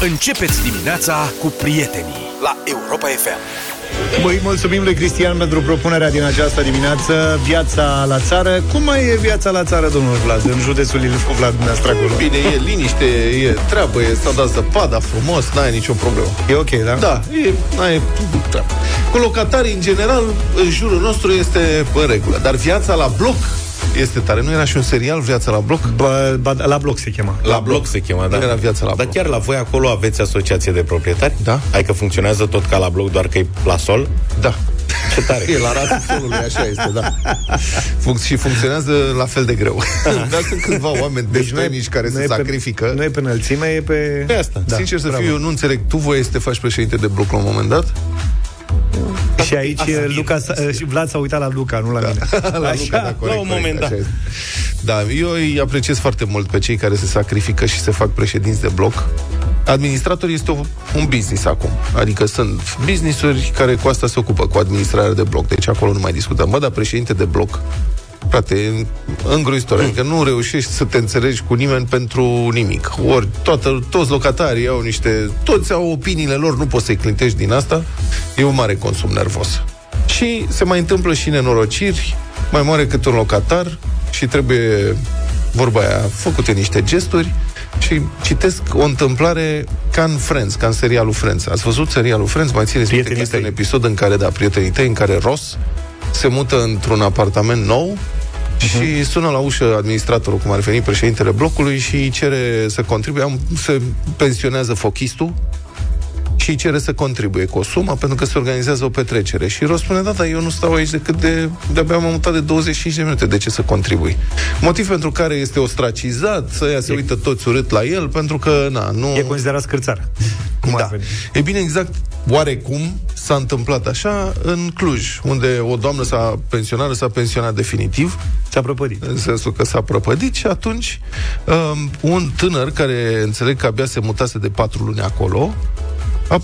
Începeți dimineața cu prietenii la Europa FM. Băi, mulțumim lui Cristian pentru propunerea din această dimineață Viața la țară Cum mai e viața la țară, domnul Vlad, în județul Ilfov, Vlad, dumneavoastră acolo? Bine, e liniște, e treabă, e s-a dat zăpada frumos, n-ai nicio problemă. E ok, da? Da, e, n-ai treabă. Cu locatarii, în general, în jurul nostru este în regulă. Dar viața la bloc este tare. Nu era și un serial, Viața la bloc? Ba, ba, la bloc se chema. La, la bloc, bloc se chema, da. Nu era Viața la Dar bloc. chiar la voi acolo aveți asociație de proprietari? Da. Adică funcționează tot ca la bloc, doar că e la sol? Da. Ce tare. E la rasul solului, așa este, da. Func- și funcționează la fel de greu. Dar sunt câțiva oameni Deci nu e- deștenici care nu se e pe- sacrifică. Nu e pe înălțime, e pe... Pe asta. Da, Sincer să bravo. fiu, eu nu înțeleg. Tu voie să te faci președinte de bloc la un moment dat? Și aici Luca, s-a- și Vlad s-a uitat la Luca, nu la mine. La Așa, Luca, da, corect, la un corect, moment așa dat. este. Da, eu îi apreciez foarte mult pe cei care se sacrifică și se fac președinți de bloc. Administrator este o, un business acum. Adică sunt businessuri care cu asta se ocupă, cu administrarea de bloc. Deci acolo nu mai discutăm. Bă, dar președinte de bloc, frate, e îngrozitor. Adică nu reușești să te înțelegi cu nimeni pentru nimic. Ori toată, toți locatarii au niște... Toți au opiniile lor, nu poți să-i clintești din asta. E un mare consum nervos. Și se mai întâmplă și nenorociri, mai moare cât un locatar și trebuie, vorba aia, făcute niște gesturi și citesc o întâmplare ca în Friends, ca în serialul Friends. Ați văzut serialul Friends? Mai țineți minte că Prietenii este un tăi. episod în care, da, prietenii tăi, în care Ross se mută într-un apartament nou și sună la ușă administratorul, cum ar veni președintele blocului și îi cere să contribuie. Am- Se pensionează fochistul și îi cere să contribuie cu o sumă pentru că se organizează o petrecere. Și Ros spune, da, dar eu nu stau aici decât de... De-abia m-am mutat de 25 de minute. De ce să contribui? Motiv pentru care este ostracizat, să ea se uită toți urât la el, pentru că, na, nu... E considerat scârțar. Cum ar Da. veni? E bine, exact oarecum s-a întâmplat așa în Cluj, unde o doamnă s-a pensionară s-a pensionat definitiv, S-a prăpădit. în sensul că s-a prăpădit și atunci um, un tânăr care înțeleg că abia se mutase de patru luni acolo, a,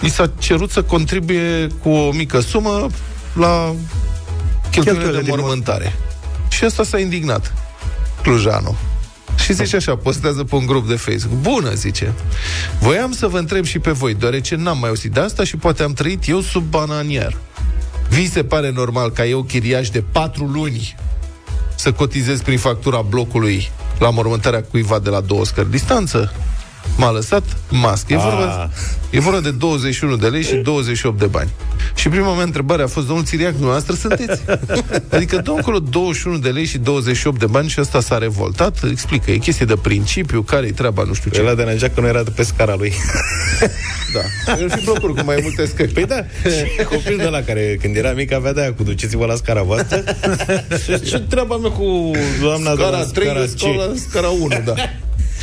i s-a cerut să contribuie cu o mică sumă la cheltuielile Cheltuielile de din mormântare. Și ăsta s-a indignat, Clujanul. Și zice așa, postează pe un grup de Facebook. Bună, zice. Voiam să vă întreb și pe voi, deoarece n-am mai auzit de asta și poate am trăit eu sub bananier. Vi se pare normal ca eu, chiriaș de patru luni, să cotizez prin factura blocului la mormântarea cuiva de la două scări distanță? M-a lăsat mască. E vorba, e vorba de 21 de lei și 28 de bani. Și prima mea întrebare a fost, domnul Țiriac, dumneavoastră sunteți? adică dă încolo 21 de lei și 28 de bani și ăsta s-a revoltat. Explică, e chestie de principiu, care-i treaba, nu știu ce. Ăla de năgea că nu era de pe scara lui. Da. Eu fi blocuri cu mai multe scări. Păi da, și copilul de la care când era mic avea de aia cu duceți-vă la scara voastră. Și ce treaba mea cu doamna de Scara la 3, scara scara, C? scara 1, da.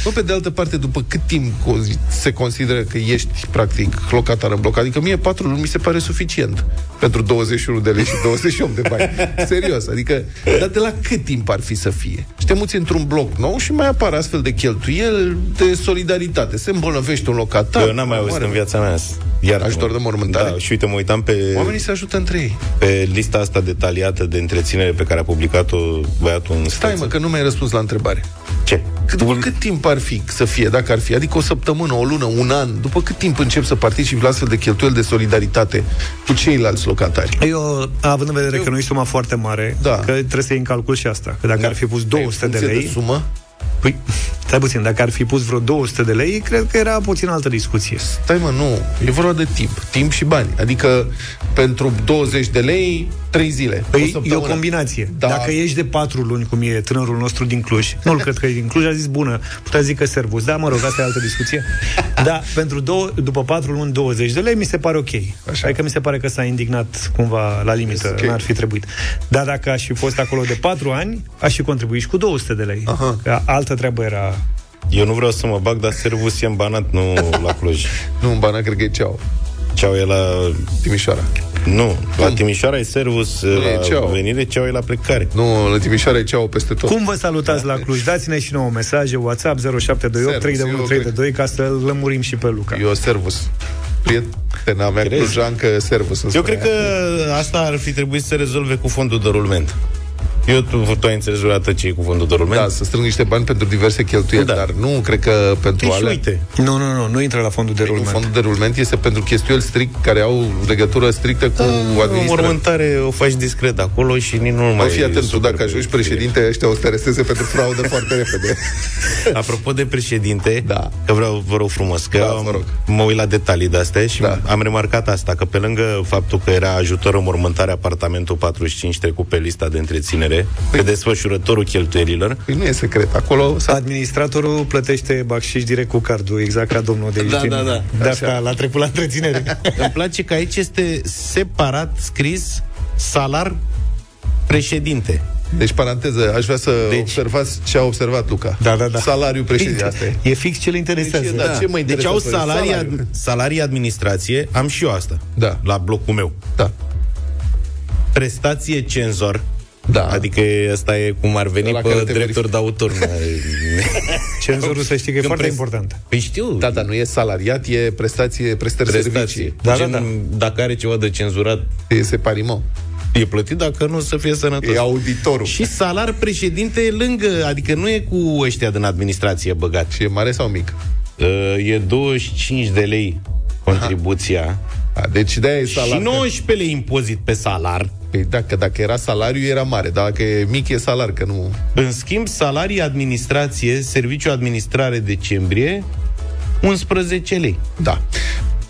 Bă, pe de altă parte, după cât timp co- se consideră că ești, practic, locatar în bloc? Adică mie 4 luni mi se pare suficient pentru 21 de lei și 28 de bani. Serios, adică, dar de la cât timp ar fi să fie? Și te muți într-un bloc nou și mai apar astfel de cheltuieli de solidaritate. Se îmbolnăvește un locatar. Eu n-am mai auzit moare. în viața mea. Iar Ajutor de mormântare? Da, și uite, mă uitam pe, Oamenii se ajută între ei. pe lista asta detaliată de întreținere pe care a publicat-o băiatul în Stai, stață. mă, că nu mi-ai răspuns la întrebare. Ce? Cât, după cât timp ar fi să fie, dacă ar fi? Adică o săptămână, o lună, un an? După cât timp încep să participi la astfel de cheltuieli de solidaritate cu ceilalți locatari? Eu, având în vedere că nu e suma foarte mare, Da. că trebuie să iei în calcul și asta. Că dacă ar fi pus 200 de În funcție lei... De sumă? Păi, stai puțin, dacă ar fi pus vreo 200 de lei, cred că era puțin altă discuție. Stai mă, nu. E vorba de timp. Timp și bani. Adică pentru 20 de lei, 3 zile. Păi e o săptămână. combinație. Da. Dacă ești de patru luni, cum e tânărul nostru din Cluj, nu-l cred că e din Cluj, a zis bună, putea zică servus. Da, mă rog, asta e altă discuție. Da, pentru două, după patru luni, 20 de lei, mi se pare ok. Așa. Adică mi se pare că s-a indignat cumva la limită, Este ok. n-ar fi trebuit. Dar dacă aș fi fost acolo de patru ani, aș fi contribuit și cu 200 de lei. Aha. Că altă treabă era... Eu nu vreau să mă bag, dar servus e în Banat, nu la Cluj. Nu, în Bana, cred că e ceau. Ceau e la... Timișoara. Nu, la Timișoara e servus, e la ceau. venire, ceau e la plecare. Nu, la Timișoara e ceau peste tot. Cum vă salutați la Cluj? Dați-ne și nouă mesaje, WhatsApp 0728 Servus, 3132 ca să lămurim și pe Luca. Eu servus. Prietena mea Crezi? clujancă servus. îmi Eu spunea. cred că asta ar fi trebuit să se rezolve cu fondul de rulment. Eu, tu, tu ai înțeles vreodată ce e cu fondul de rulment? Da, să strâng niște bani pentru diverse cheltuieli, Da. dar nu cred că pentru Păi și alea... uite, Nu, nu, nu, nu intră la fondul de Nu, rulment. fondul de rulment este pentru chestiuni strict care au legătură strictă cu administrația. mormântare o faci discret acolo și nici nu mai... Mai fii atent, tu super dacă ajungi președinte, ăștia o să te aresteze pentru fraudă foarte repede. Apropo de președinte, Da. că vreau, vă rog frumos, că Da, vă rog. mă uit la detalii de astea și Da. am remarcat asta, că pe lângă faptul că era ajutor în mormântare apartamentul 45 trecut pe lista de întreținere, pe desfășurătorul cheltuielilor, Păi nu e secret. Acolo s-a... Administratorul plătește bacșiș direct cu cardul, exact ca domnul de aici. Da, din- da, da. De asta l-a trecut la întreținere. îmi place că aici este separat scris salar președinte. Deci, paranteză, aș vrea să Deci- deci... observați ce a observat Luca. Da, da, da. Salariul președinte, asta e. E fix ce le interesează. Deci, da, ce mă Deci interesează au pe salarii, salariul? ad, salarii administrație, am și eu asta, Da. la blocul meu. Da. Prestație cenzor, Da. Adică asta e cum ar veni Ăla pe care te drepturi de autor. Cenzorul să știi că e Când foarte pres- important. Păi știu. Da, dar nu e salariat, e prestație, prestări prestație. servicii. Da, Gen, da, da. Dacă are ceva de cenzurat, E separimo. e plătit, dacă nu, să fie sănătos. E auditorul. Și salar președinte e lângă, adică nu e cu ăștia din administrație băgat. Și e mare sau mic? Uh, e 25 de lei contribuția A, deci de-aia e și salar. 19 lei impozit pe salar. Păi dacă, dacă era salariu, era mare. Dar dacă e mic, e salar, că nu... În schimb, salarii administrație, serviciu administrare decembrie, 11 lei. Da.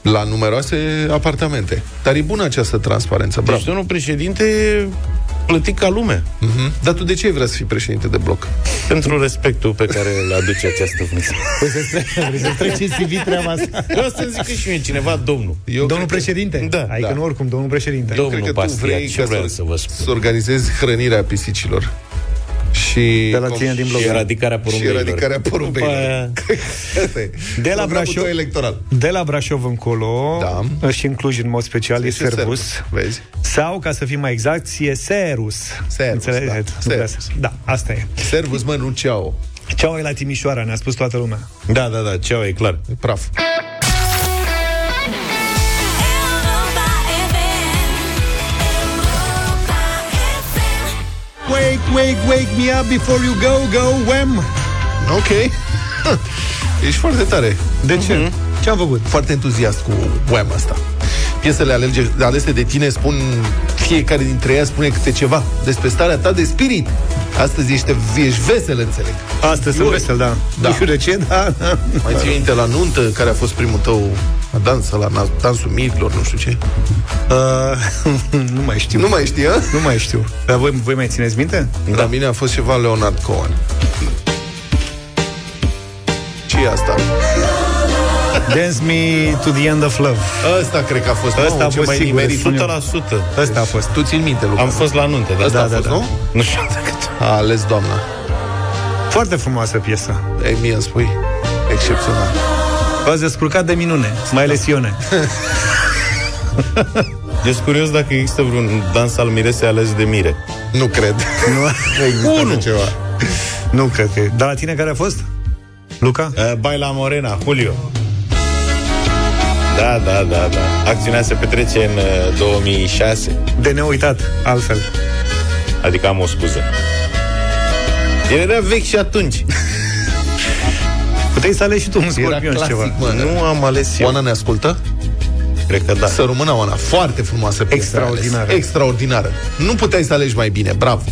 La numeroase apartamente. Dar e bună această transparență. Bravo. Deci, domnul președinte, plătit ca lume. Mhm. Dar tu de ce ai vrea să fii președinte de bloc? Pentru respectul pe care îl aduce această funcție. Vrei să treci în CV treaba asta? Eu să zic că și mie cineva, domnul. Eu domnul cred că- președinte? Da, Adică da. nu oricum, domnul președinte. Domnul Cred că tu Pastia, vrei ce ca vreau să, să vă spun? să organizezi hrănirea pisicilor. Și, De la tine din blog. Și eradicarea și porumbeilor. eradicarea porumbeilor. După aia- Asta e. De la Programul Brașov- tău electoral. De la Brașov încolo, Da. și în Cluj în mod special, e Și Servus. Vezi? Sau, ca să fim mai exact, e Serus. Servus, Înțelegeți? da. Nu prea Servus. să- Da, asta e. Servus, mă, nu ceau. Ceau e la Timișoara, ne-a spus toată lumea. Da, da, da, ceau, e clar. E praf. Europa FM. Europa FM. Wake, wake, wake me up before you go, go, wham! Ok. Ești foarte tare. De ce? Mhm. Ce am făcut? Foarte entuziast cu Wham asta. Piesele alege, alese de tine spun fiecare dintre ele spune câte ceva despre starea ta de spirit. Astăzi ești, ești vesel, înțeleg. Astăzi sunt Ui. vesel, da. Da. Nu știu de ce, da. da. Mai ții minte la nuntă, care a fost primul tău dans, la na- dansul mirilor, nu știu ce. Uh, nu mai știu. Nu mai știi, a? Nu mai știu. Dar voi, voi mai țineți minte? Da. La mine a fost ceva Leonard Cohen. ce e asta? Dance me to the end of love. Ăsta cred că a fost. Ăsta Mamă, a ce fost mai sigur, nimerit. spune eu. 100%. Ăsta a fost. Tu ți minte, Luca. Am fost la nuntă, da. Ăsta Da, a da, fost, da. nu? Nu știu dacă... A ales doamna. Foarte frumoasă piesă. Ei, mie îmi spui. Excepțional. V-ați descurcat de minune, mai ales Ione. Eu sunt curios dacă există vreun dans al mirese ales de mire. Nu cred. Nu, există așa Unu. ceva. nu cred că e. Dar la tine care a fost? Luca? Uh, Baila Morena, Julio. Da, da, da, da. Acțiunea se petrece în uh, 2006. De neuitat, altfel. Adică am o scuză. El era vechi și atunci. Puteai să alegi și tu un Era scorpion și clasic, ceva. mă. Nu am ales eu. Oana ne ascultă? Cred că da. Să rămână Oana. Foarte frumoasă piesă Extraordinară. ales. Extraordinară. Nu puteai să alegi mai bine. Bravo.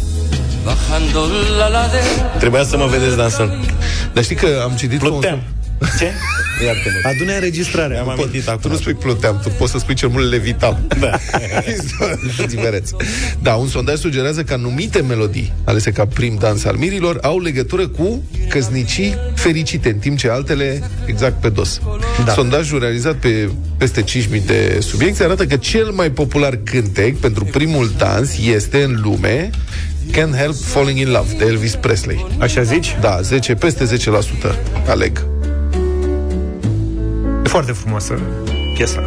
Bajando la ladera. Trebuia să mă vedeți dansând. Dar știi că am citit Pluteam. Ce? Iartă-mă. Adune înregistrarea. Mi-am amintit Tu acum. nu spui pluteam, tu poți să spui cel mult levitam. Da. Diferenț. Da, un sondaj sugerează că anumite melodii alese ca prim dans al mirilor au legătură cu căsnicii fericite, în timp ce altele exact pe dos. Da. Sondajul realizat pe peste 5.000 de subiecte arată că cel mai popular cântec pentru primul dans este în lume Can't Help Falling in Love de Elvis Presley. Așa zici? Da, 10, peste 10% aleg. E foarte frumoasă piesa.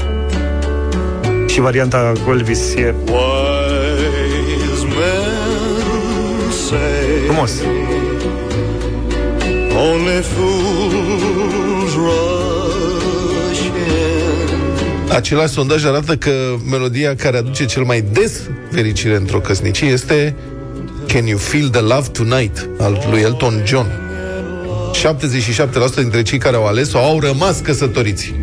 Și varianta cu Elvis e Wise men say frumos. only fools rush in. Același sondaj arată că melodia care aduce cel mai des fericire într-o căsnicie este Can You Feel the Love Tonight al lui Elton John. 77% dintre cei care au ales-o au rămas căsătoriți.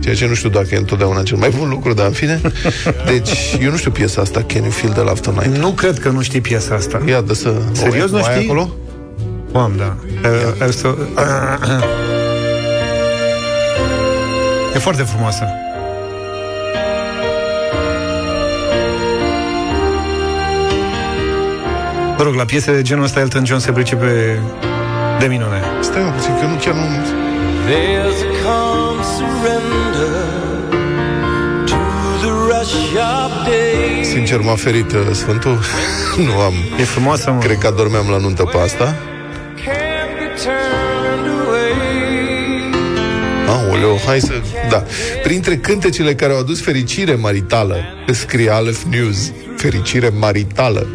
Ceea ce nu știu dacă e întotdeauna cel mai bun lucru, dar în fine. Deci, eu nu știu piesa asta, Can You Feel the Love Tonight. Nu cred că nu știi piesa asta. Ia dă să... Serios o, nu o ai știi? acolo? O am, da. E, e, să... e foarte frumoasă. Mă rog, la piese de genul ăsta Elton John se pricepe de minune. Stai mă puțin, că nu chiar nu... There's a calm surrender to the rush of day. Sincer, m-a ferit uh, Sfântul. nu am... E frumoasă, mă. Cred că adormeam la nuntă pe asta. Can't be turned away. Aoleu, hai să... Da. Printre cântecele care au adus fericire maritală, scrie Aleph News, fericire maritală,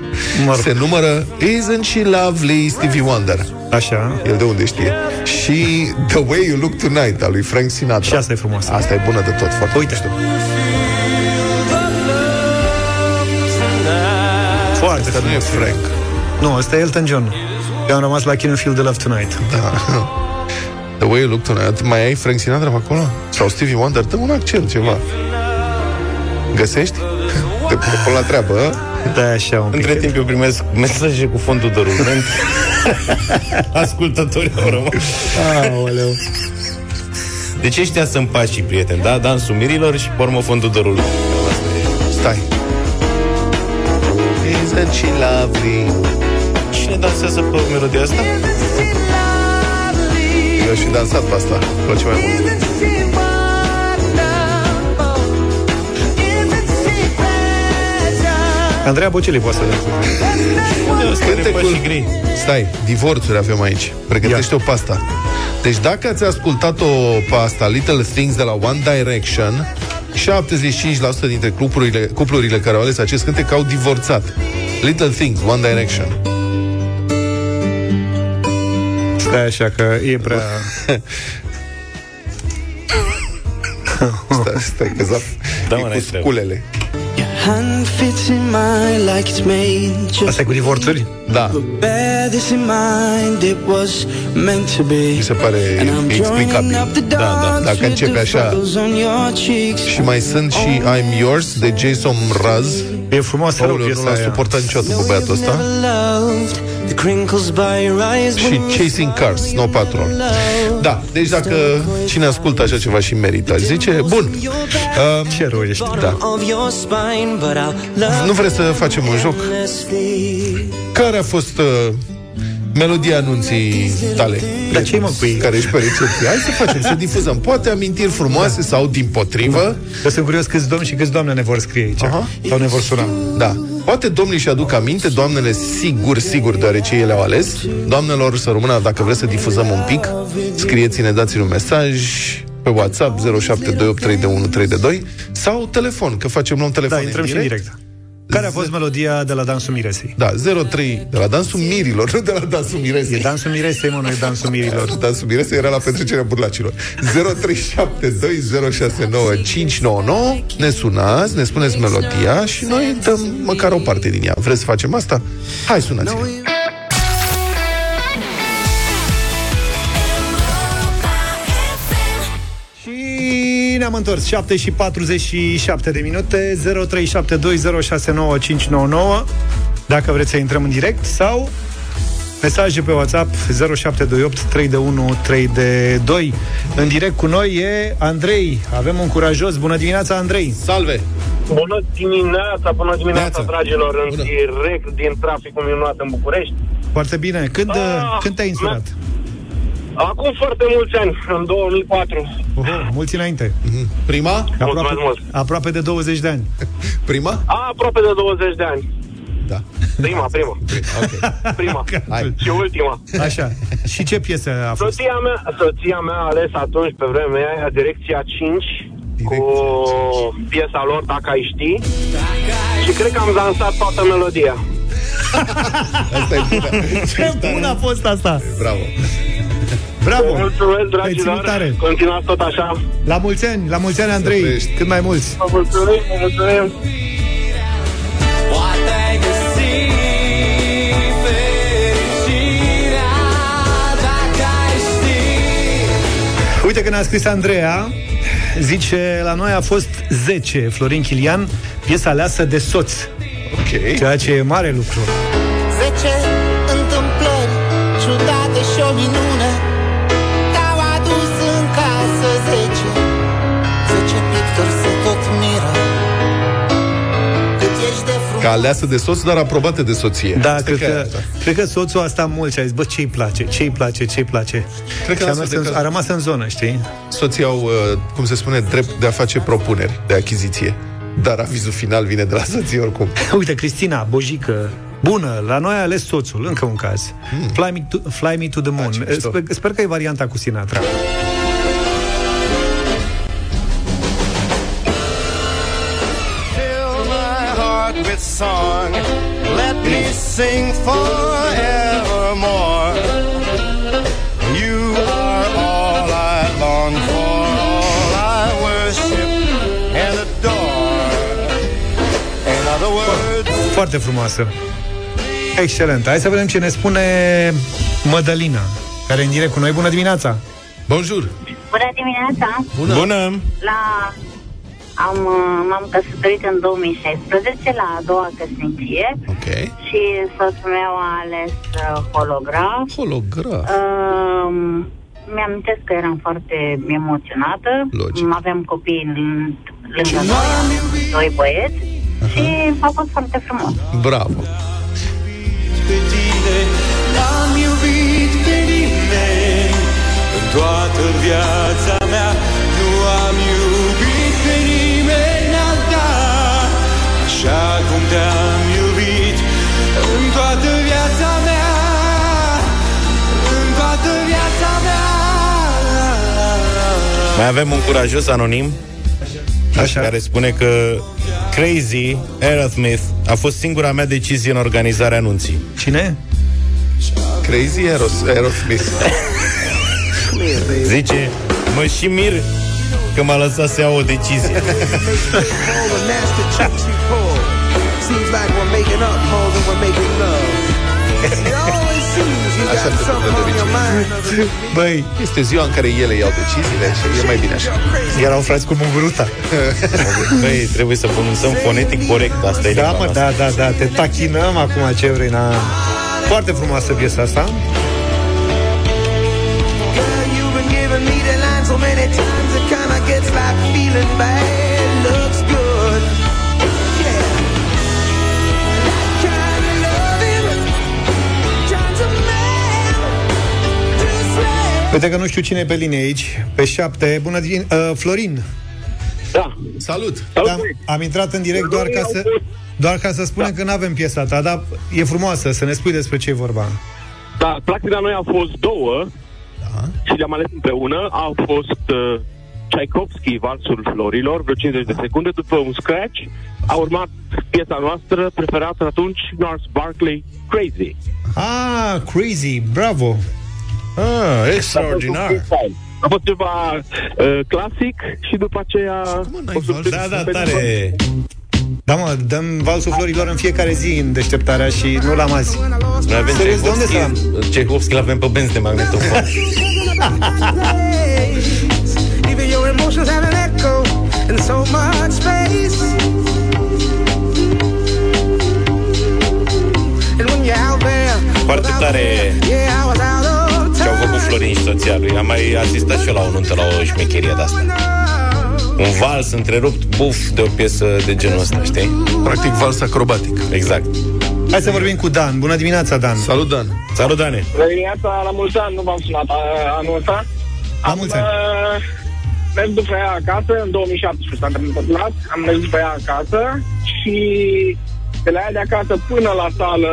Mă rog. se numără Isn't She Lovely Stevie Wonder. Așa. El de unde știe? Și The Way You Look Tonight, al lui Frank Sinatra. Și asta e frumoasă. Asta e bună de tot, foarte Uite. mișto. Foarte Asta nu e frumos. Frank. Nu, ăsta e Elton John. Eu am rămas la Can You Feel the Love Tonight. Da. The Way You Look Tonight. Mai ai Frank Sinatra pe acolo? Sau Stevie Wonder? Dă un accent, ceva. Găsești? Te te pun la treabă, a? Da, așa un pic. Între timp eu primesc mesaje cu fondul de rulment. Ascultătorii au rămas. Aoleu. Deci ăștia sunt pașii, prieteni, da? Dansul mirilor și pe urmă fondul de rulment. Stai. Isn't she lovely? Cine dansează pe melodia asta? Eu și dansat pe asta. Îmi place mai mult. Andreea Bocelli poate să Cântecul... Stai, divorțuri avem aici. Pregătește-o pe asta. Deci dacă ați ascultat-o pe asta, Little Things de la One Direction, 75% dintre cuplurile, cuplurile care au ales acest cântec au divorțat. Little Things, One Direction. Stai așa că e prea... Stai, stai că zap. Da, e mă, cu n-ai treabă. sculele. Hand fits in mine like it's made just Asta e cu divorțuri? Da, bear this in mind. It was meant to be. mi se pare And I'm joining explicabil. up the Da, da. dots Dacă with începe the așa freckles on your cheeks. și mai sunt și I'm Yours de Jason Mraz. E frumoasă rău Aoleu, nu piesa l-a aia. suportat niciodată pe băiatul ăsta. Never loved the crinkles by your eyes și when you Chasing Cars, Snow Patrol. Da, deci dacă cine ascultă așa ceva și merită, aș zice, bun. Uh, Ce rău ești. Da. of your spine, but I'll love Nu vreți să facem un joc? endlessly. Care a fost uh, melodia anunții tale? Dar ce-i, mă, cu ei? Care ești pe recepție? Hai să facem, să difuzăm. Poate amintiri frumoase sau din potrivă. Eu sunt curios câți domni și câți doamne ne vor scrie aici. Aha. Sau ne vor suna. Da. Poate domnii și aduc aminte, doamnele sigur, sigur, deoarece ele au ales. Doamnelor, să rămână, dacă vreți să difuzăm un pic, scrieți-ne, dați-ne un mesaj pe WhatsApp 07283132 sau telefon, că facem luăm telefon Da, intrăm și în direct. Care a fost melodia de la Dansul Miresei? Da, 03 de la Dansul Mirilor, nu de la Dansul E Miresei. Dansul Miresei, mă, nu e Dansul Mirilor. Dansul Miresei era la petrecerea burlacilor. 0372069599 Ne sunați, ne spuneți melodia și noi dăm măcar o parte din ea. Vreți să facem asta? Hai, sunați Și ne-am întors 7 și 47 de minute 0372069599 Dacă vreți să intrăm în direct Sau Mesaje pe WhatsApp 0728 3 de 1 3 de 2 În direct cu noi e Andrei Avem un curajos Bună dimineața, Andrei Salve! Bună dimineața, bună dimineața, Neața. dragilor, în Bună. direct din traficul minunat în București. Foarte bine Când, Ah, când te-ai insurat? Acum foarte mulți ani, în 2004. Oho, mulți înainte Prima? aproape, Mulțumesc mult. aproape de 20 de ani Prima? A, aproape de 20 de ani. Da. Prima, prima, Ok. prima. Hai. Și ultima. Așa Și ce piesă a fost? Soția mea, soția mea a ales atunci, pe vremea aia, Direcția 5, cu piesa lor, Dacă ai ști. Și cred că am dansat toată melodia. Asta e bună. Ce bun a fost asta Bravo. Bravo! Vă mulțumesc, dragilor! Tare. Continuați tot așa! La mulți ani! La mulți ani, Andrei! Cât mai mulți! Vă mulțumim! Vă mulțumim! Uite că ne-a scris Andreea Zice, la noi a fost 10 Florin Chilian, piesa aleasă de soț Ok Ceea ce e mare lucru 10 Ca aleasă de soț, dar aprobate de soție. Da, Asta cred e că, asta. cred că soțul a stat mult și a zis, bă, ce-i place, ce-i place, ce-i place Cred că și a, asta mers de în, caz- a rămas în zonă, știi? Soții au, uh, cum se spune, drept de a face propuneri de achiziție. Dar avizul final vine de la soție oricum. Uite, Cristina, bojică, bună, la noi a ales soțul, încă un caz. Fly, me to, fly me to the moon. ce mișto. sper, sper că e varianta cu Sinatra. Song. Let me sing forevermore. You are all I long for, all I worship and adore. In other words, Foarte frumoasă. Excelent. Hai să vedem ce ne spune Mădălina, care e în direct cu noi. Bună dimineața! Bonjour! Bună dimineața! Bună! Bună! La... Am, uh, m-am căsătorit în 2016, la a doua căsnicie Ok. și soțul meu a ales uh, holograf. Holograf. Um, mi-am că eram foarte emoționată. Logic. Aveam copii în- lângă noi, am doi băieți și a fost foarte frumos. Bravo! pe tine Am iubit pe nimeni În toată viața mea Mai avem un curajos anonim Așa. care spune că Crazy Aerosmith a fost singura mea decizie în organizarea anunții. Cine? Crazy Aeros, Aerosmith. Zice, mă și mir că m-a lăsat să iau o decizie. Seems like we're making up more than we're making love. Așa got se something întâmplă on de your obicei. mind. Băi, Este ziua în care ele iau deciziile și e mai bine așa. erau frați cu munguruta. Băi, trebuie să pronunțăm fonetic corect, asta e Da, limba mă, noastră. da, da, da, te tachinăm acum ce vrei, na. Foarte frumoasă piesa asta. Girl, you've been giving me the line so many times it kinda gets like feeling bad. Uite că nu știu cine e pe linie aici. Pe șapte. Bună din... Uh, Florin. Da. Salut! Am, am intrat în direct doar ca să... Doar ca să spunem că nu avem piesa ta, dar e frumoasă, să ne spui despre ce e vorba. Da, practic la noi au fost două da. și le-am ales împreună. Au fost uh, Tchaikovsky, Valsul Florilor, vreo 50 de secunde, după un scratch. A urmat piesa noastră preferată atunci, Nars Barkley, Crazy. Ah, crazy, bravo! Ah, extraordinar. A fost ceva uh, clasic și după aceea... cum n-ai o surpriză Da, da, pentru- tare. Da, mă, dăm valsul florilor în fiecare zi în deșteptarea și nu l-am azi. Noi avem Serios, de unde Tchaikovsky, Tchaikovsky l-avem pe benzi de magnetofon. Even your emotions have an echo in so much space. Asistat și eu la o nuntă, la o șmecherie de asta. Un vals întrerupt, buf, de o piesă de genul ăsta, știi? Practic vals acrobatic. Exact. Hai să vorbim cu Dan. Bună dimineața, Dan. Salut, Dan! Salut, Dane! Bună dimineața, la mulți ani, nu v-am sunat a- anul ăsta. La mulți ani. uh, mers după ea acasă, în 2017 s-a întâmplat, am mers după ea acasă și de la ea de acasă până la sală,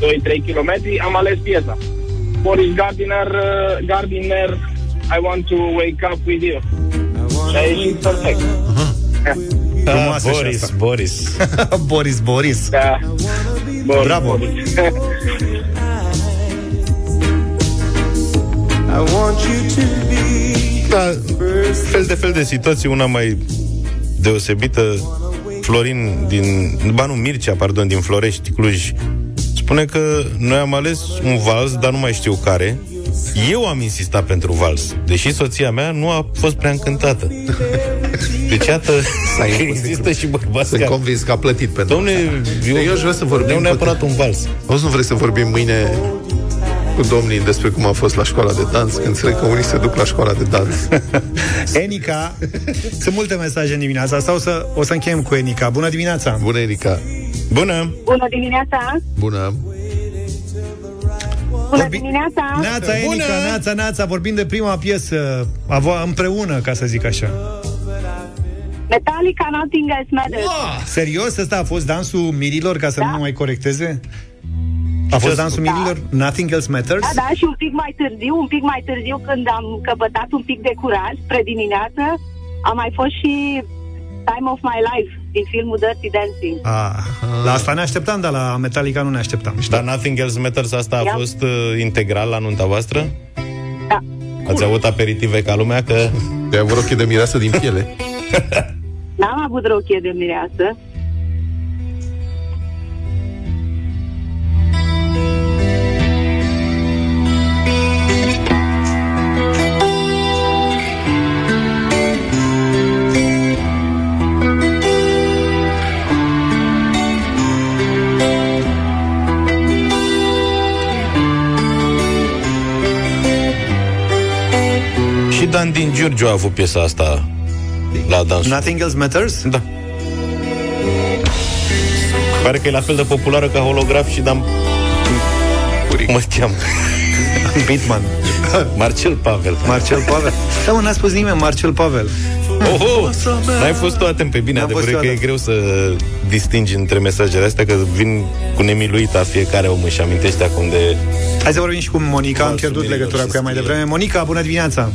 2-3 km, am ales piesa. Boris Gardiner, uh, Gardiner, I want to wake up with you. Și a ieșit perfect. Frumoasă și Boris, asta. Boris. Boris, Boris. Da. Boris, Bravo. Boris. I want you to be Da, fel de fel de situații, una mai deosebită. Florin din... Ba nu, Mircea, pardon, din Florești, Cluj, spune că noi am ales un vals, dar nu mai știu care, Eu am insistat pentru vals, deși soția mea nu a fost prea încântată. Deci, iată, că există și bărbați Sunt care... convins că a plătit pentru Domne, asta. eu, eu aș vrea să vorbim Nu cu- neapărat un vals. Auzi, nu vrei să vorbim mâine cu domnii despre cum a fost la școala de dans, când înțeleg că unii se duc la școala de dans. Enica, sunt multe mesaje în dimineața asta, o să, o să încheiem cu Enica. Bună dimineața! Bună, Erica! Bună! Bună dimineața! Bună! Bună Vorbi- dimineața! Neața, Enica, Neața, Neața, vorbim de prima piesă, avo- împreună, ca să zic așa. Metallica Nothing Else Matters. Serios? Ăsta a fost dansul mirilor, ca să Da. nu mă mai corecteze? A fost dansul Da. mirilor? Nothing else matters? Da, da, și un pic mai târziu, un pic mai târziu, când am căpătat un pic de curaj, spre dimineață, a mai fost și Time of My Life, din filmul Dirty Dancing. Ah, la asta ne așteptam, dar la Metallica nu ne așteptam. Dar Nothing Else Matters asta a Ia. fost uh, integral la nunta voastră? Da. Ați avut aperitive ca lumea? Că Te-ai avut rochie de mireasă din piele. N-am avut rochie de mireasă. Giurgiu a avut piesa asta la dans. Nothing else matters? Da. Pare că e la fel de populară ca holograf și Dan... Cum mă cheamă? Bitman. Marcel Pavel. Marcel Pavel. Da, mă, n-a spus nimeni Marcel Pavel. Oho! N-ai fost tu atent pe bine, N-am fost adevărul eu că e atent. greu să distingi între mesajele astea, că vin cu nemiluita fiecare om își amintește acum de... Hai să vorbim și cu Monica, am Valsul pierdut mirilor legătura și cu ea mai scrie. devreme. Monica, bună dimineața!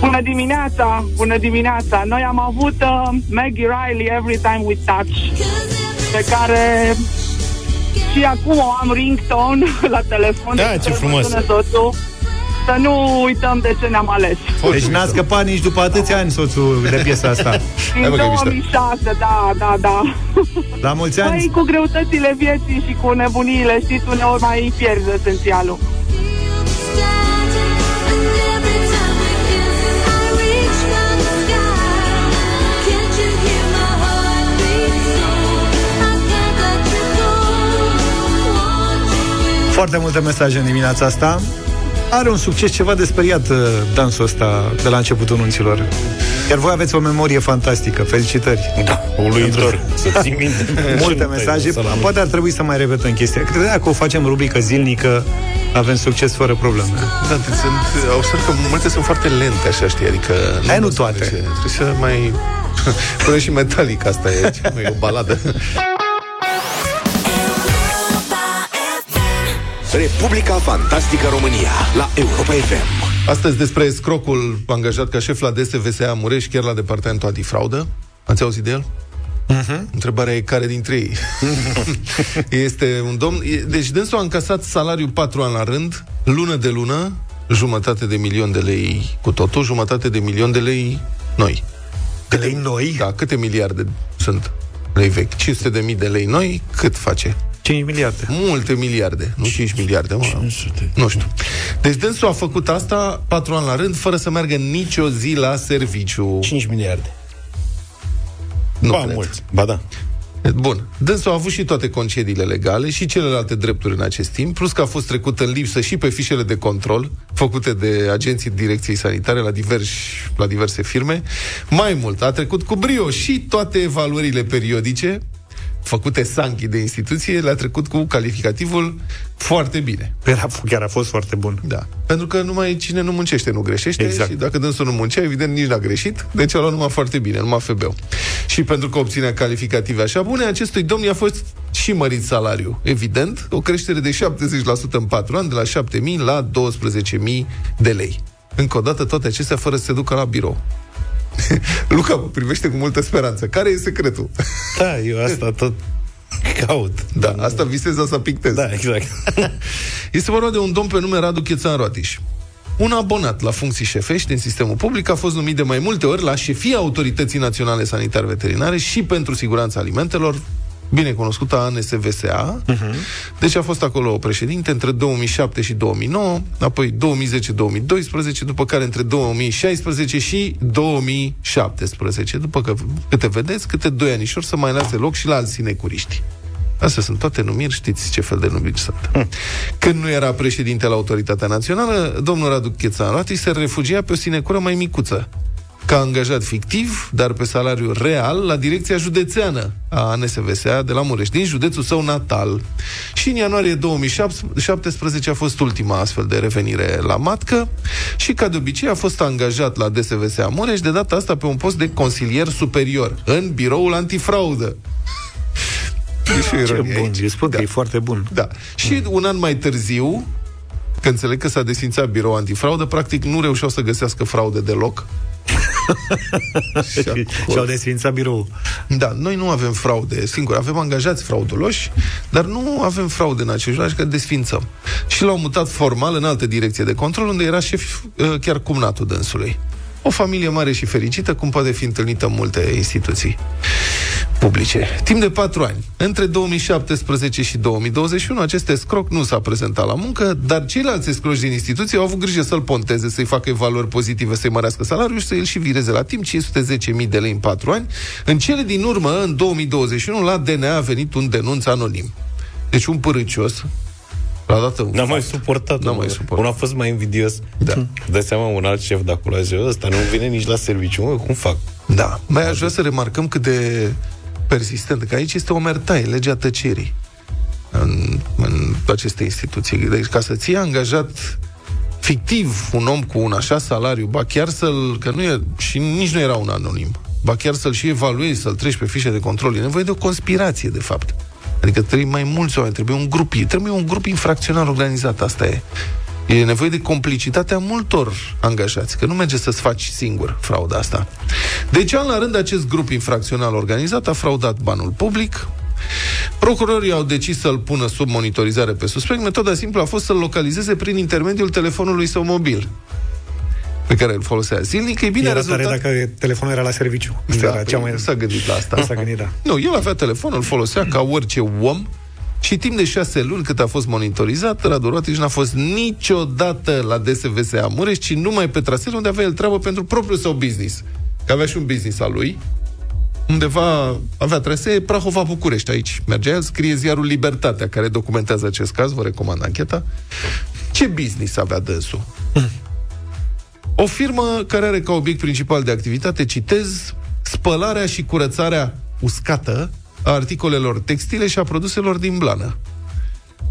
Bună dimineața, bună dimineața. Noi am avut uh, Maggie Riley Every Time We Touch, pe care și acum o am ringtone la telefon. Da, de ce când frumos. mă sună Soțul, să nu uităm de ce ne-am ales. Deci n-a scăpat nici după atâția ani soțul de piesa asta. Din Hai, bă, că e mișto. 2006, da, da, da. La mulți Păi, ani! cu greutățile vieții și cu nebuniile, știți, uneori mai pierzi esențialul. Foarte multe mesaje în dimineața asta. Are un succes ceva de speriat uh, dansul ăsta de la începutul nunților. Iar voi aveți o memorie fantastică. Felicitări! Da, uluitor. Să ții minte. Multe mesaje. Să la mult. Poate ar trebui să mai repetăm chestia. Cred că dacă o facem rubrică zilnică, avem succes fără probleme. Da, deci sunt, observ că multe sunt foarte lente, așa, știi, adică... Hai, nu pot să toate. merge. Trebuie să mai... Până și metalic asta e, ce, nu e o baladă. Republica Fantastică România la Europa FM. Astăzi despre scrocul angajat ca șef la DSVSA Mureș, chiar la departamentul antifraudă. Ați auzit de el? Uh-huh. Întrebarea e care dintre ei. este un domn... e- Deci dânsul a încasat salariu patru ani la rând, lună de lună, jumătate de milion de lei cu totul, jumătate de milion de lei noi. De lei noi? Da, câte miliarde sunt lei vechi? 500 de mii de lei noi, cât face? 5 miliarde. Multe miliarde, nu 5 miliarde, mă. Nu știu. Deci dânsul a făcut asta patru ani la rând, fără să meargă nicio zi la serviciu. 5 miliarde. Nu ba, cred. mulți. Ba da. Bun. Dânsul a avut și toate concediile legale și celelalte drepturi în acest timp, plus că a fost trecut în lipsă și pe fișele de control făcute de agenții direcției sanitare la, diversi, la diverse firme. Mai mult, a trecut cu brio și toate evaluările periodice făcute sanchi de instituție, le-a trecut cu calificativul foarte bine. Era, chiar a fost foarte bun. Da. Pentru că numai cine nu muncește nu greșește Exact. și dacă dânsul nu muncea, evident nici n-a greșit, deci a luat numai foarte bine, numai FB-ul. Și pentru că obținea calificative așa bune, acestui domn i-a fost și mărit salariu. Evident, o creștere de 70% în 4 ani, de la 7.000 la 12.000 de lei. Încă o dată, toate acestea fără să se ducă la birou. Luca mă privește cu multă speranță. Care e secretul? Da, eu asta tot caut. Da, asta visez, asta pictez. Da, exact. Este vorba de un domn pe nume Radu Chețan Roatiș. Un abonat la funcții șefești din sistemul public a fost numit de mai multe ori la șefia Autorității Naționale Sanitar Veterinare și pentru siguranța alimentelor bine cunoscută ANSVSA. Uh-huh. Deci a fost acolo președinte între 2007 și 2009, apoi 2010-2012, după care între 2016 și 2017. După că, câte vedeți, câte doi anișori să mai lase loc și la alți sinecuriști. Astea sunt toate numiri, știți ce fel de numiri sunt. Când nu era președinte la Autoritatea Națională, domnul Radu Chețanrati se refugia pe o sinecură mai micuță, ca angajat fictiv, dar pe salariu real, la direcția județeană a ANSVSA de la Mureș, din județul său natal. Și în ianuarie 2017 a fost ultima astfel de revenire la matcă și, ca de obicei, a fost angajat la DSVSA Mureș, de data asta pe un post de consilier superior, în biroul antifraudă. E și o Ce ironie bun, aici. eu spun că e foarte bun. Da. Și un an mai târziu, că înțeleg că s-a desfințat birou antifraudă, practic nu reușeau să găsească fraude deloc. Și acolo- Și-au desfințat biroul. da, noi nu avem fraude, singur, avem angajați frauduloși, dar nu avem fraude în acești ani, că desfințăm. Și l-au mutat formal în altă direcție de control, unde era șef uh, chiar cumnatul dânsului. O familie mare și fericită, cum poate fi întâlnită în multe instituții publice. Timp de patru ani, între 2017 și 2021, acest escroc nu s-a prezentat la muncă, dar ceilalți escroci din instituție au avut grijă să-l ponteze, să-i facă evaluări pozitive, să-i mărească salariul și să-l și vireze la timp 510.000 de lei în patru ani. În cele din urmă, în 2021, la DNA a venit un denunț anonim. Deci un părâcios, la dată un N-am mai fapt. suportat. N-am mai domnule. suportat. Unul a fost mai invidios. Da. Dă seama un alt șef de acolo a zis, ăsta nu vine nici la serviciu, mă, cum fac? Da. Mai aș vrea să remarcăm cât de persistent, că aici este o mertaie, legea tăcerii în, în aceste instituții. Deci ca să ții angajat fictiv un om cu un așa salariu, ba chiar să-l, că nu e, și nici nu era un anonim, ba chiar să-l și evaluezi, să-l treci pe fișe de control, e nevoie de o conspirație, de fapt. Adică trebuie mai mulți oameni, trebuie un grup, trebuie un grup infracțional organizat, asta e. E nevoie de complicitatea multor angajați, că nu merge să-ți faci singur frauda asta. Deci, an la rând, acest grup infracțional organizat a fraudat banul public, Procurorii au decis să-l pună sub monitorizare pe suspect. Metoda simplă a fost să-l localizeze prin intermediul telefonului său mobil pe care îl folosea zilnic. Ei bine, Era rezultat... tare dacă telefonul era la serviciu. Asta Da, era cea mai... păi, s-a gândit la asta. S-a gândit, da. Nu, el avea telefon, îl folosea ca orice om și timp de șase luni cât a fost monitorizat, Radu Rotiș n-a fost niciodată la DSVSA Mureș, ci numai pe trasele unde avea el treabă pentru propriul său business. Că avea și un business al lui, undeva avea trasee Prahova București, aici. Mergea el, scrie ziarul Libertatea, care documentează acest caz, vă recomand ancheta. Ce business avea dânsul? O firmă care are ca obiect principal de activitate, citez, spălarea și curățarea uscată a articolelor textile și a produselor din blană.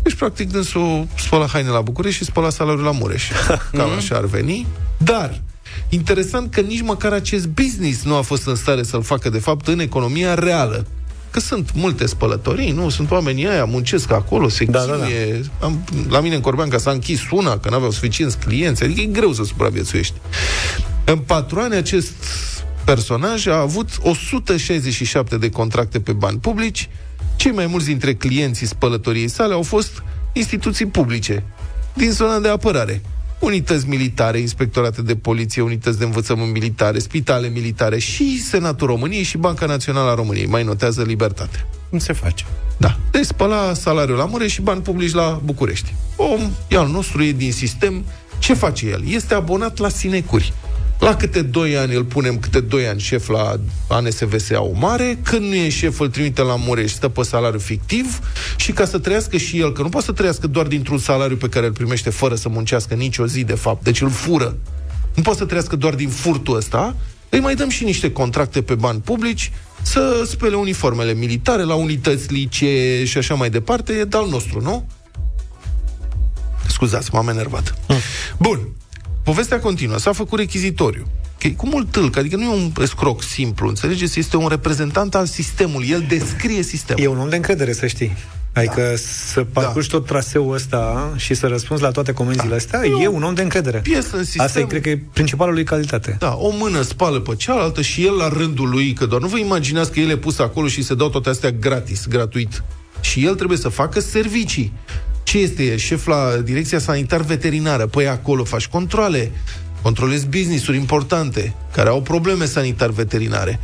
Deci, practic, dânsul spăla haine la București și spăla salariul la Mureș. Cam așa ar veni. Dar, interesant că nici măcar acest business nu a fost în stare să-l facă, de fapt, în economia reală. Că sunt multe spălătorii, nu? Sunt oamenii aia, muncesc acolo, se Da, chinuie. da, Am, la mine în Corbeanca s-a închis una, că n-aveau suficienți clienți. Adică e greu să supraviețuiești. În patru ani acest personaj a avut 167 de contracte pe bani publici. Cei mai mulți dintre clienții spălătoriei sale au fost instituții publice din zona de apărare. Unități militare, inspectorate de poliție, unități de învățământ militare, spitale militare și Senatul României și Banca Națională a României. Mai notează libertate. Cum se face? Da. Deci spăla salariul la Mureș și bani publici la București. Om, e al nostru, e din sistem. Ce face el? Este abonat la sinecuri. La câte 2 ani îl punem câte 2 ani șef la ANSVSA o mare, când nu e șef îl trimite la Mureș, stă pe salariu fictiv și ca să trăiască și el, că nu poate să trăiască doar dintr-un salariu pe care îl primește fără să muncească nicio zi de fapt, deci îl fură. Nu poate să trăiască doar din furtul ăsta, îi mai dăm și niște contracte pe bani publici să spele uniformele militare la unități, licee și așa mai departe, e de-al nostru, nu? Scuzați, m-am enervat. Bun. Povestea continuă. S-a făcut rechizitoriu. Că e cu mult tâlc, adică nu e un escroc simplu, înțelegeți? Este un reprezentant al sistemului. El descrie sistemul. E un om de încredere, să știi. Adică da. să parcurgi da. tot traseul ăsta și să răspunzi la toate comenzile da. astea, e un om de încredere. Piesă în sistem. Asta e, cred că e principalul lui calitate. Da, o mână spală pe cealaltă și el la rândul lui, că doar nu vă imaginați că el e pus acolo și se dau toate astea gratis, gratuit. Și el trebuie să facă servicii. Ce este? E șef la direcția sanitar-veterinară. Păi acolo faci controle. Controlezi business-uri importante care au probleme sanitar-veterinare.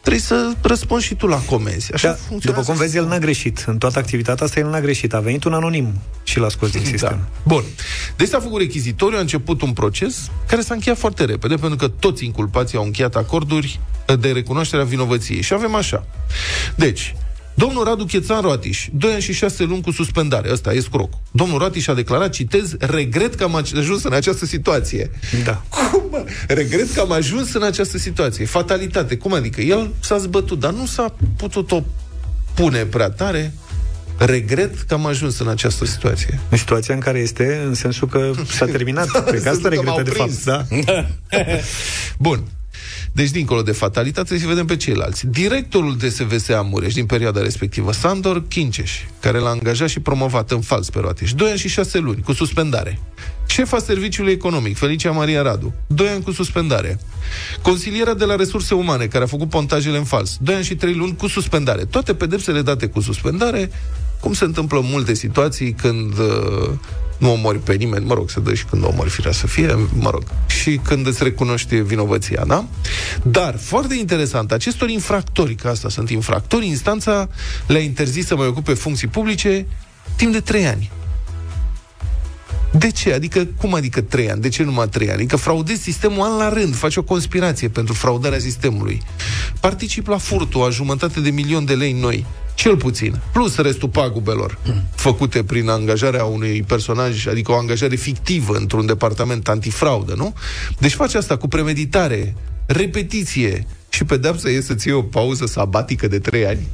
trebuie să răspunzi și tu la comenzi. Așa Da, funcționează după cum vezi, el n-a greșit. În toată activitatea asta, el n-a greșit. A venit un anonim și l-a scos din sistem. Da. Bun. Deci s-a făcut rechizitoriu, a început un proces care s-a încheiat foarte repede, pentru că toți inculpații au încheiat acorduri de recunoaștere a vinovăției. Și avem așa. Deci, Domnul Radu Chețan Roatiș, 2 ani și 6 luni cu suspendare. Ăsta e scroc. Domnul Roatiș a declarat, citez, regret că am ajuns în această situație. Da. Cum, mă? Regret că am ajuns în această situație. Fatalitate. Cum adică? El s-a zbătut, dar nu s-a putut-o pune prea tare. Regret că am ajuns în această situație. În situația în care este, în sensul că s-a terminat. Cred că asta În sensul că m-au regretă, de fapt. prins. Da. Bun. Deci, dincolo de fatalitate, să vedem pe ceilalți. Directorul DSVSA Mureș din perioada respectivă, Sandor Chinceș, care l-a angajat și promovat în fals pe Roateș, 2 ani și 6 luni, cu suspendare. Șefa Serviciului Economic, Felicia Maria Radu, 2 ani cu suspendare. Consiliera de la Resurse Umane, care a făcut pontajele în fals, 2 ani și 3 luni cu suspendare. Toate pedepsele date cu suspendare, cum se întâmplă în multe situații când uh, nu omori pe nimeni, mă rog, se dă și când omori firea să fie, mă rog, și când îți recunoști vinovăția, da? Dar, foarte interesant, acestor infractori, că asta sunt infractori, instanța le-a interzis să mai ocupe funcții publice timp de trei ani. De ce? Adică, cum adică trei ani? De ce numai trei ani? Adică fraudezi sistemul an la rând, faci o conspirație pentru fraudarea sistemului. Particip la furtul a jumătate de milion de lei noi, cel puțin, plus restul pagubelor făcute prin angajarea unui personaj, adică o angajare fictivă într-un departament antifraudă, nu? Deci faci asta cu premeditare, repetiție și pedeapsa e să-ți iei o pauză sabatică de trei ani.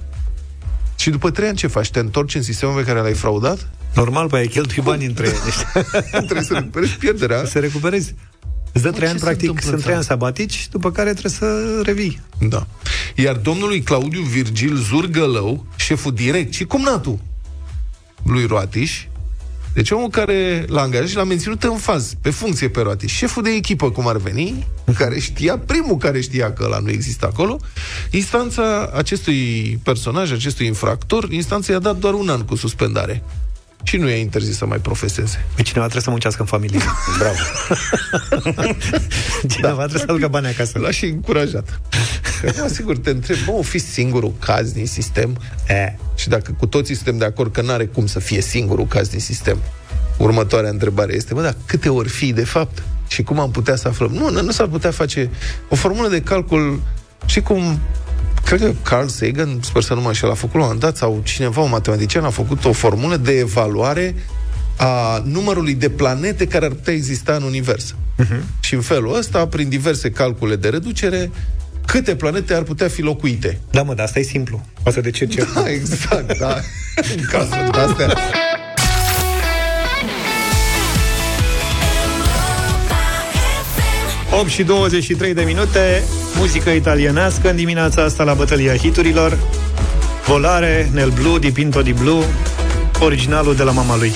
Și după trei ani ce faci? Te întorci în sistemul pe care l-ai fraudat? Normal, pe ai cheltui bani între ani. Trebuie să recuperezi pierderea. să recuperezi. Îți dă Mă, trei ce ani, se practic, întâmplă sunt în trei ani țară? sabatici, după care trebuie să revii. Da. Iar domnului Claudiu Virgil Zurgălău, șeful direct și cumnatul lui Roatiș, deci omul care l-a angajat și l-a menținut în faz, pe funcție pe Roatiș, șeful de echipă, cum ar veni, care știa, primul care știa că ăla nu există acolo, instanța acestui personaj, acestui infractor, instanța i-a dat doar un an cu suspendare. Și nu i-a interzis să mai profeseze. Pe cineva trebuie să muncească în familie. Bravo. cineva trebuie să aducă bani acasă. L-a și încurajat. Că, mă, sigur, te întreb, bă, o fi singurul caz din sistem? E, Și dacă cu toții suntem de acord că nu are cum să fie singurul caz din sistem, următoarea întrebare este, bă, dar câte ori fi de fapt? Și cum am putea să aflăm? Nu, nu, nu s-ar putea face o formulă de calcul și cum cred că Carl Sagan, sper să nu mă înșel, a făcut la un moment dat, sau cineva, un matematician, a făcut o formulă de evaluare a numărului de planete care ar putea exista în univers. Uh-huh. Și în felul ăsta, prin diverse calcule de reducere, câte planete ar putea fi locuite. Da, mă, dar asta e simplu. Asta de ce cer? Da, exact, da. În cazul astea. 8 și 23 de minute, muzică italienească în dimineața asta la bătălia hiturilor. Volare, Nel Blu, di Pinto di Blu, originalul de la mama lui.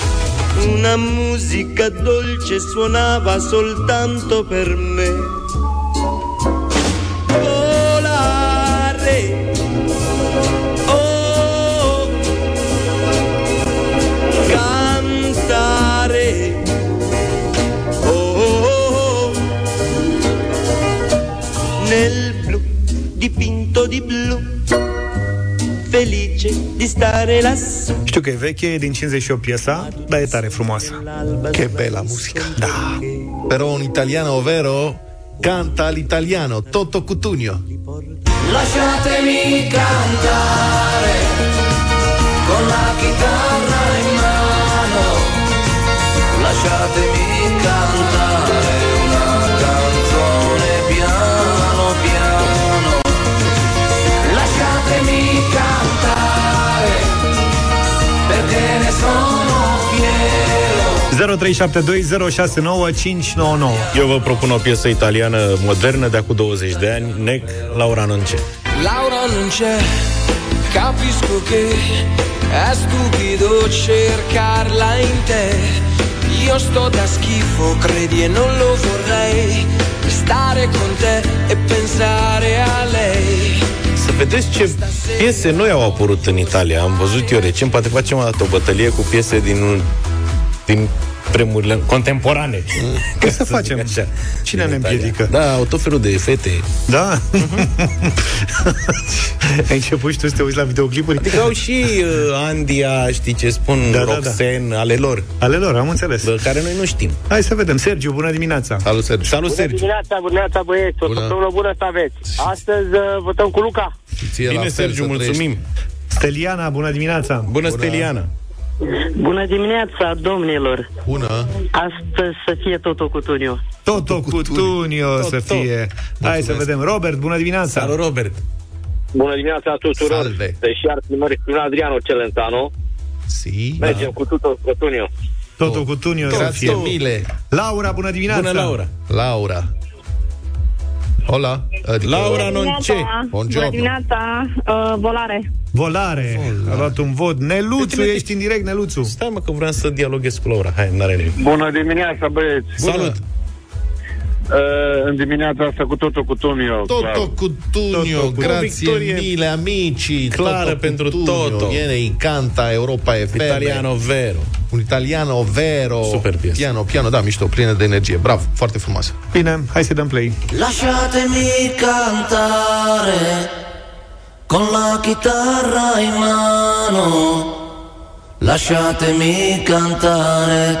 Una musica dolce suonava soltanto per me. Di blu. Felice di stare lassù. Știu că e veche, din 58 piesa, dar e tare frumoasă. Che bella musica. Da. Però un italiano vero canta l'italiano, Toto Cutugno. Lasciatemi cantare con la chitarra in mano. Lasciatemi 0372069599. Eu vă propun o piesă italiană modernă de acum 20 de ani, Nec, Laura non c'è. Laura non c'è, capisco che è stupido cercarla in te. Io sto da schifo, credi e non lo vorrei. Stare con te e pensare a lei. Să vedeți ce piese noi au apărut în Italia. Am văzut eu recent, poate facem o dată o bătălie cu piese din, din vremurile contemporane. Ce să facem? Așa. Cine Din ne Italia. împiedică? Da, au tot felul de fete. Da? Ai început și tu să te uiți la videoclipuri? Adică au și uh, Andia, știi ce spun, Da, da, da, da. Roxen, ale lor, Ale lor, am înțeles. bă, care noi nu știm. Hai să vedem. Sergiu, bună dimineața. Salut, Sergiu. Salut, Bună Sergiu. dimineața, bună dimineața băieți, o Bună. săptămână bună să aveți. Astăzi uh, votăm cu Luca. Ție la Bine, fel Sergiu, să mulțumim. Steliana, bună dimineața. Bună, Steliana. Bună dimineața, domnilor! trăiești. Bună. Astăzi să fie totul cu Tuniu. Toto cu Tunio să Tot, tot. fie. Hai să vedem. Robert, bună dimineața. Salut, Robert. Bună dimineața tuturor. Salve. Deși ar fi mărit prin Adriano Celentano, Si. mergem cu tutto Cotunio. Toto cu Tunio să Grazie fie. mille. Laura, bună dimineața. Bună, Laura. Laura. Hola. Adică, Laura Nonce. Buongiorno. dimineața, uh, volare. Volare. A luat un vot. Neluțu, ești în direct, Neluțu. Stai mă că vreau să dialoghez cu Laura. Hai, n-are nimic. Bună dimineața băieți. Salut. Uh, în dimineața asta cu totul cu Tunio. Toto cu Tunio, Toto cu- grazie Victorie mille amici. clară Toto pentru. Toto. Viene in canta Europa FM. Italiano vero. Un italiano vero. Super piesă. Piano, piano, da, mișto, plină de energie. Bravo, foarte frumoasă. Bine, hai să dăm play. Lasciatemi cantare con la chitarra in mano. Lasciatemi cantare.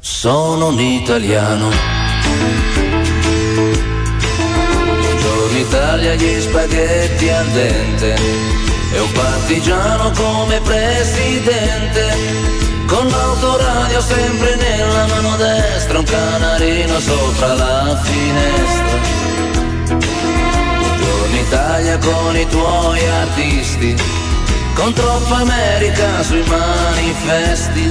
Sono un italiano. Buongiorno Italia, gli spaghetti al dente. E un partigiano come presidente. Con l'autoradio sempre nella mano destra, un canarino sopra la finestra. Buongiorno Italia con i tuoi artisti, con troppa America sui manifesti,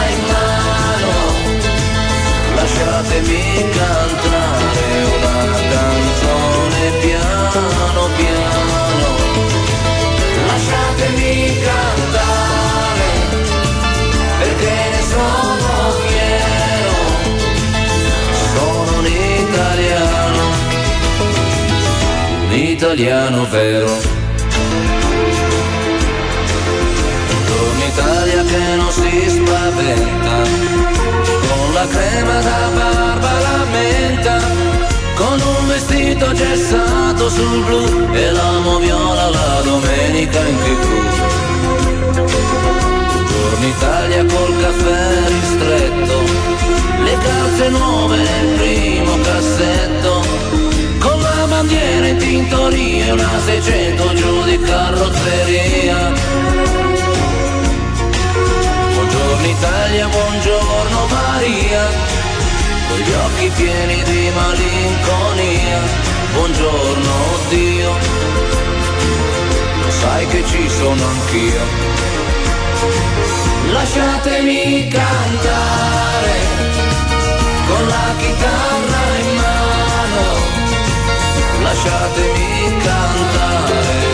Lasciatemi cantare una canzone piano piano. Lasciatemi cantare perché ne sono fiero. Sono un italiano, un italiano vero. Buongiorno Italia che non si spaventa, vestito gessato sul blu e l'amo viola la domenica in tv. Buongiorno Italia col caffè ristretto, le calze nuove nel primo cassetto, con la bandiera in tintoria e una 600 giù di carrozzeria. Buongiorno Italia, buongiorno Maria, con gli occhi pieni di malinconia. Buongiorno Dio, lo sai che ci sono anch'io. Lasciatemi cantare con la chitarra in mano. Lasciatemi cantare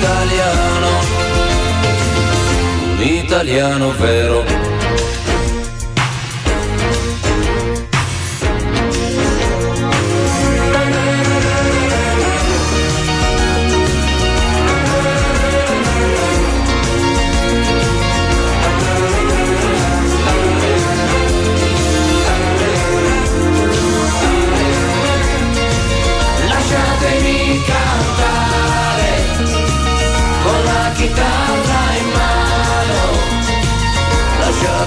italiano, un italiano vero.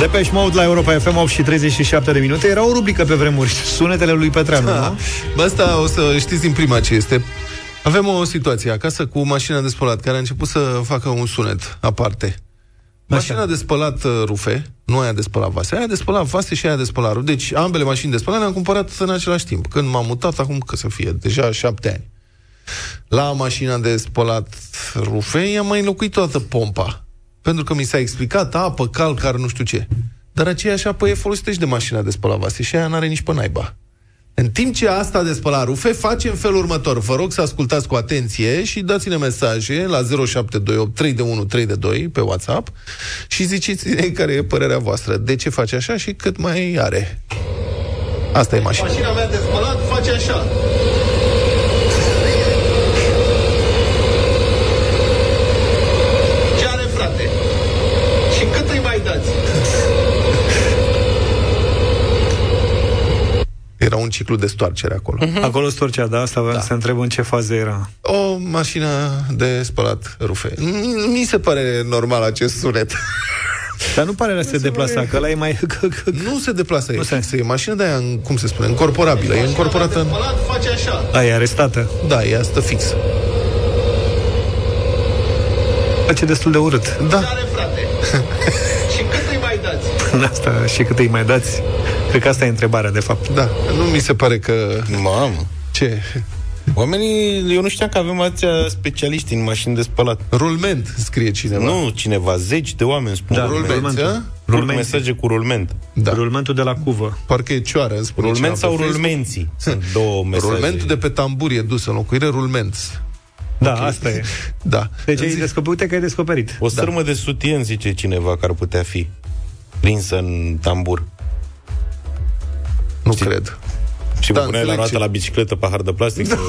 Depeche Mode la Europa FM 8 și 37 de minute Era o rubrică pe vremuri Sunetele lui Petreanu, Da. nu? Bă, asta o să știți din prima ce este. Avem o situație acasă cu mașina de spălat care a început să facă un sunet aparte. Mașina de spălat uh, rufe, nu aia de spălat vase, aia de spălat vase și aia de spălat rufe. Deci ambele mașini de spălat le-am cumpărat în același timp. Când m-am mutat, acum că să fie, deja șapte ani. La mașina de spălat rufe i-am mai înlocuit toată pompa. Pentru că mi s-a explicat apă, calcar, nu știu ce. Dar aceeași apă e folosită și de mașina de spălat vase și aia n-are nici pe naiba. În timp ce asta de spălat rufe face în felul următor. Vă rog să ascultați cu atenție și dați-ne mesaje la 0728 3 de 1 3 de 2 pe WhatsApp și ziceți-ne care e părerea voastră. De ce face așa și cât mai are. Asta e mașina. Mașina mea de spălat face așa. Era un ciclu de stoarcere acolo. Acolo storcea, da? Asta vreau să întreb în ce fază era O mașină de spălat rufe. Mi- Mi se pare normal acest sunet. Dar nu pare să se deplasa Că ăla e mai... Nu se deplasă, e fixă. E mașină de aia, în- cum se spune, încorporabilă. E încorporată în... face așa. A, e arestată Da, e asta fix. Face destul de urât Da. Are, frate. și cât îi mai dați? Asta și cât îi mai dați Cred că asta e întrebarea, de fapt Da, nu mi se pare că... Mamă. Ce? Oamenii, eu nu știam că avem atâția specialiști în mașini de spălat. Rulment, scrie cineva. Nu, cineva, zeci de oameni spun. Da, rulment. rulmentul. Rulment. Rulmenții. mesaje cu rulment. Da. Rulmentul de la cuvă Parcă e cioară, îmi spune Rulment cineva sau pe Facebook. rulmenții? Sunt două mesaje. Rulmentul de pe tambur e dus în locuire, rulment. Da, asta e Da. Deci ai Zic- descoperit, uite că ai descoperit O sârmă de sutien, zice cineva, că ar putea fi prinsă în tambur. Nu cred. Și Da, da, puneai la înțeleg roată ce- la bicicletă pahar de plastic? Da.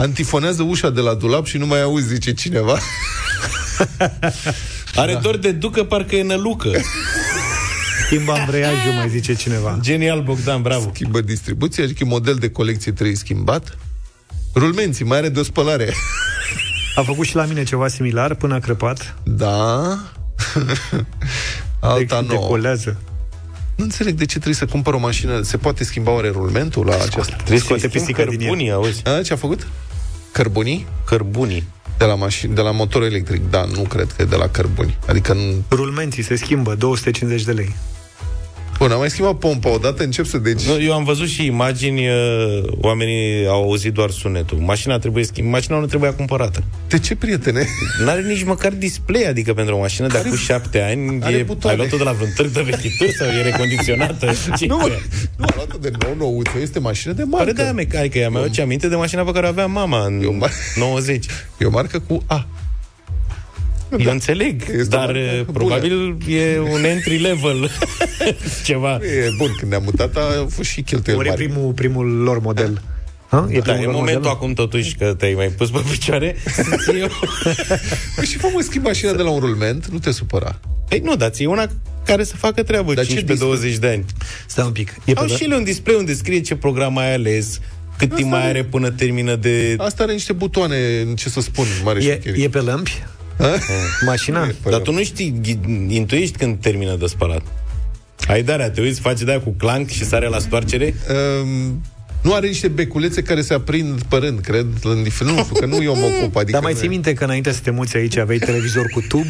Antifonează ușa de la dulap și nu mai auzi, zice cineva. Are da. dor de ducă, parcă e nălucă. Schimbă ambreiajul, mai zice cineva Genial, Bogdan, bravo. Schimbă distribuția, adică model de colecție trebuie schimbat. Rulmenții, mai are de o spălare. A făcut și la mine ceva similar Până a crăpat Da. Alta de, nouă. Decolează Nu înțeleg de ce trebuie să cumpăr o mașină. Se poate schimba oare rulmentul la aceasta? Trebuie să Scoate schimbi pisica din cărbunii, auzi? A, ce a făcut? Cărbunii? Cărbunii. De la, mașini, de la motor electric, da, nu cred că e de la cărbuni. Adică nu... Rulmenții se schimbă 250 de lei Bun, am mai schimbat pompa odată, încep să deci... Nu, eu am văzut și imagini, uh, oamenii au auzit doar sunetul. Mașina trebuie schimb, mașina nu trebuia cumpărată. De ce, prietene? N-are nici măcar display, adică pentru o mașină de acum șapte ani, are e, butoane. ai luat-o de la vreun târg de vechituri sau e recondiționată? Ce Nu, e? mă, nu, a luat de nou nouță, este mașină de marcă. Pare de aia mecanică, ea mi-a aminte de mașina pe care o avea mama în Eu mar- 90. E o marcă cu A. Eu înțeleg, Este o dar marcă uh, bună. probabil e un entry level ceva. E bun, când ne-am mutat a fost și cheltuieli Ori e mari. primul, primul lor model Ha? E Da, primul e lor momentul model? acum totuși că te-ai mai pus pe picioare să ții eu. Păi și fă mă schimb mașina de la un rulment, nu te supăra. Păi nu, dar ți una care să facă treabă Dar ce 15-20 de ani. Stai un pic e Au pe, și ele un display unde scrie ce program ai ales, cât timp mai are până termină de... Asta are niște butoane, ce să spun, mare e, șmecherie. e pe lămpi Ha? Mașina? Dar tu nu știi, ghi- intuiești când termină de spălat. Ai darea, te uiți, faci de cu clank și sare la stoarcere? Um, nu are niște beculețe care se aprind părând, cred, în dif- nu știu, că nu eu mă ocup. Adică Dar mai nu ții e- minte că înainte să te muți aici aveai televizor cu tub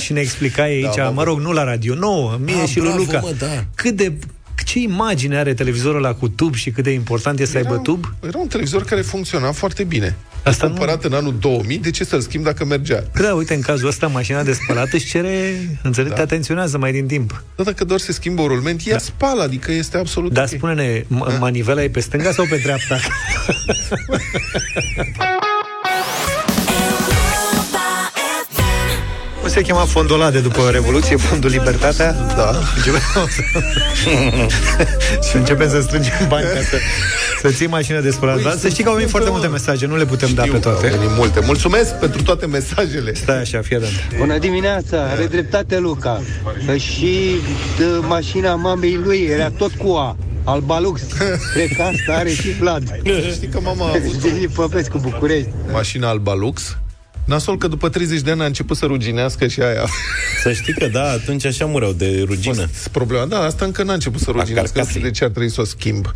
și ne explicai aici, Da, mă, mă rog, nu la radio, nouă, mie Ah, și lui bravo, Luca. mă, da. Cât de ce imagine are televizorul ăla cu tub și cât de important e să aibă tub? Era un televizor care funcționa foarte bine. Asta nu- Cumpărat în anul 2000, de ce să-l schimb dacă mergea? Da, uite, în cazul ăsta, mașina de spălat își cere, înțeleg, Da. te atenționează mai din timp. Dar dacă doar se schimbă un rulment, ea spală, adică este absolut Dar ok. spune-ne, m- manivela e pe stânga sau pe dreapta? Cum se chema fondul ăla de după Revoluție, Fondul Libertatea? Da. și începem să strângem bani ca să, să ții mașină de spălat. Dar să știi că au venit foarte multe mesaje, nu le putem da pe Știu că au toate. venit multe. Mulțumesc pentru toate mesajele. Stai așa, fii atent. Bună dimineața, are dreptate Luca. Și de, mașina mamei lui era tot cu A. Albalux. Cred că asta are și Vlad. Știi că mama a avut Denis Popescu, București. mașina Alba Lux. Nasol că după 30 de ani a început să ruginească și aia. Să știi că da, atunci așa mureau de rugină. Fost problema. Da, asta încă n-a început să ruginească. Nu știu carcasei. de ce ar trebui să o schimb.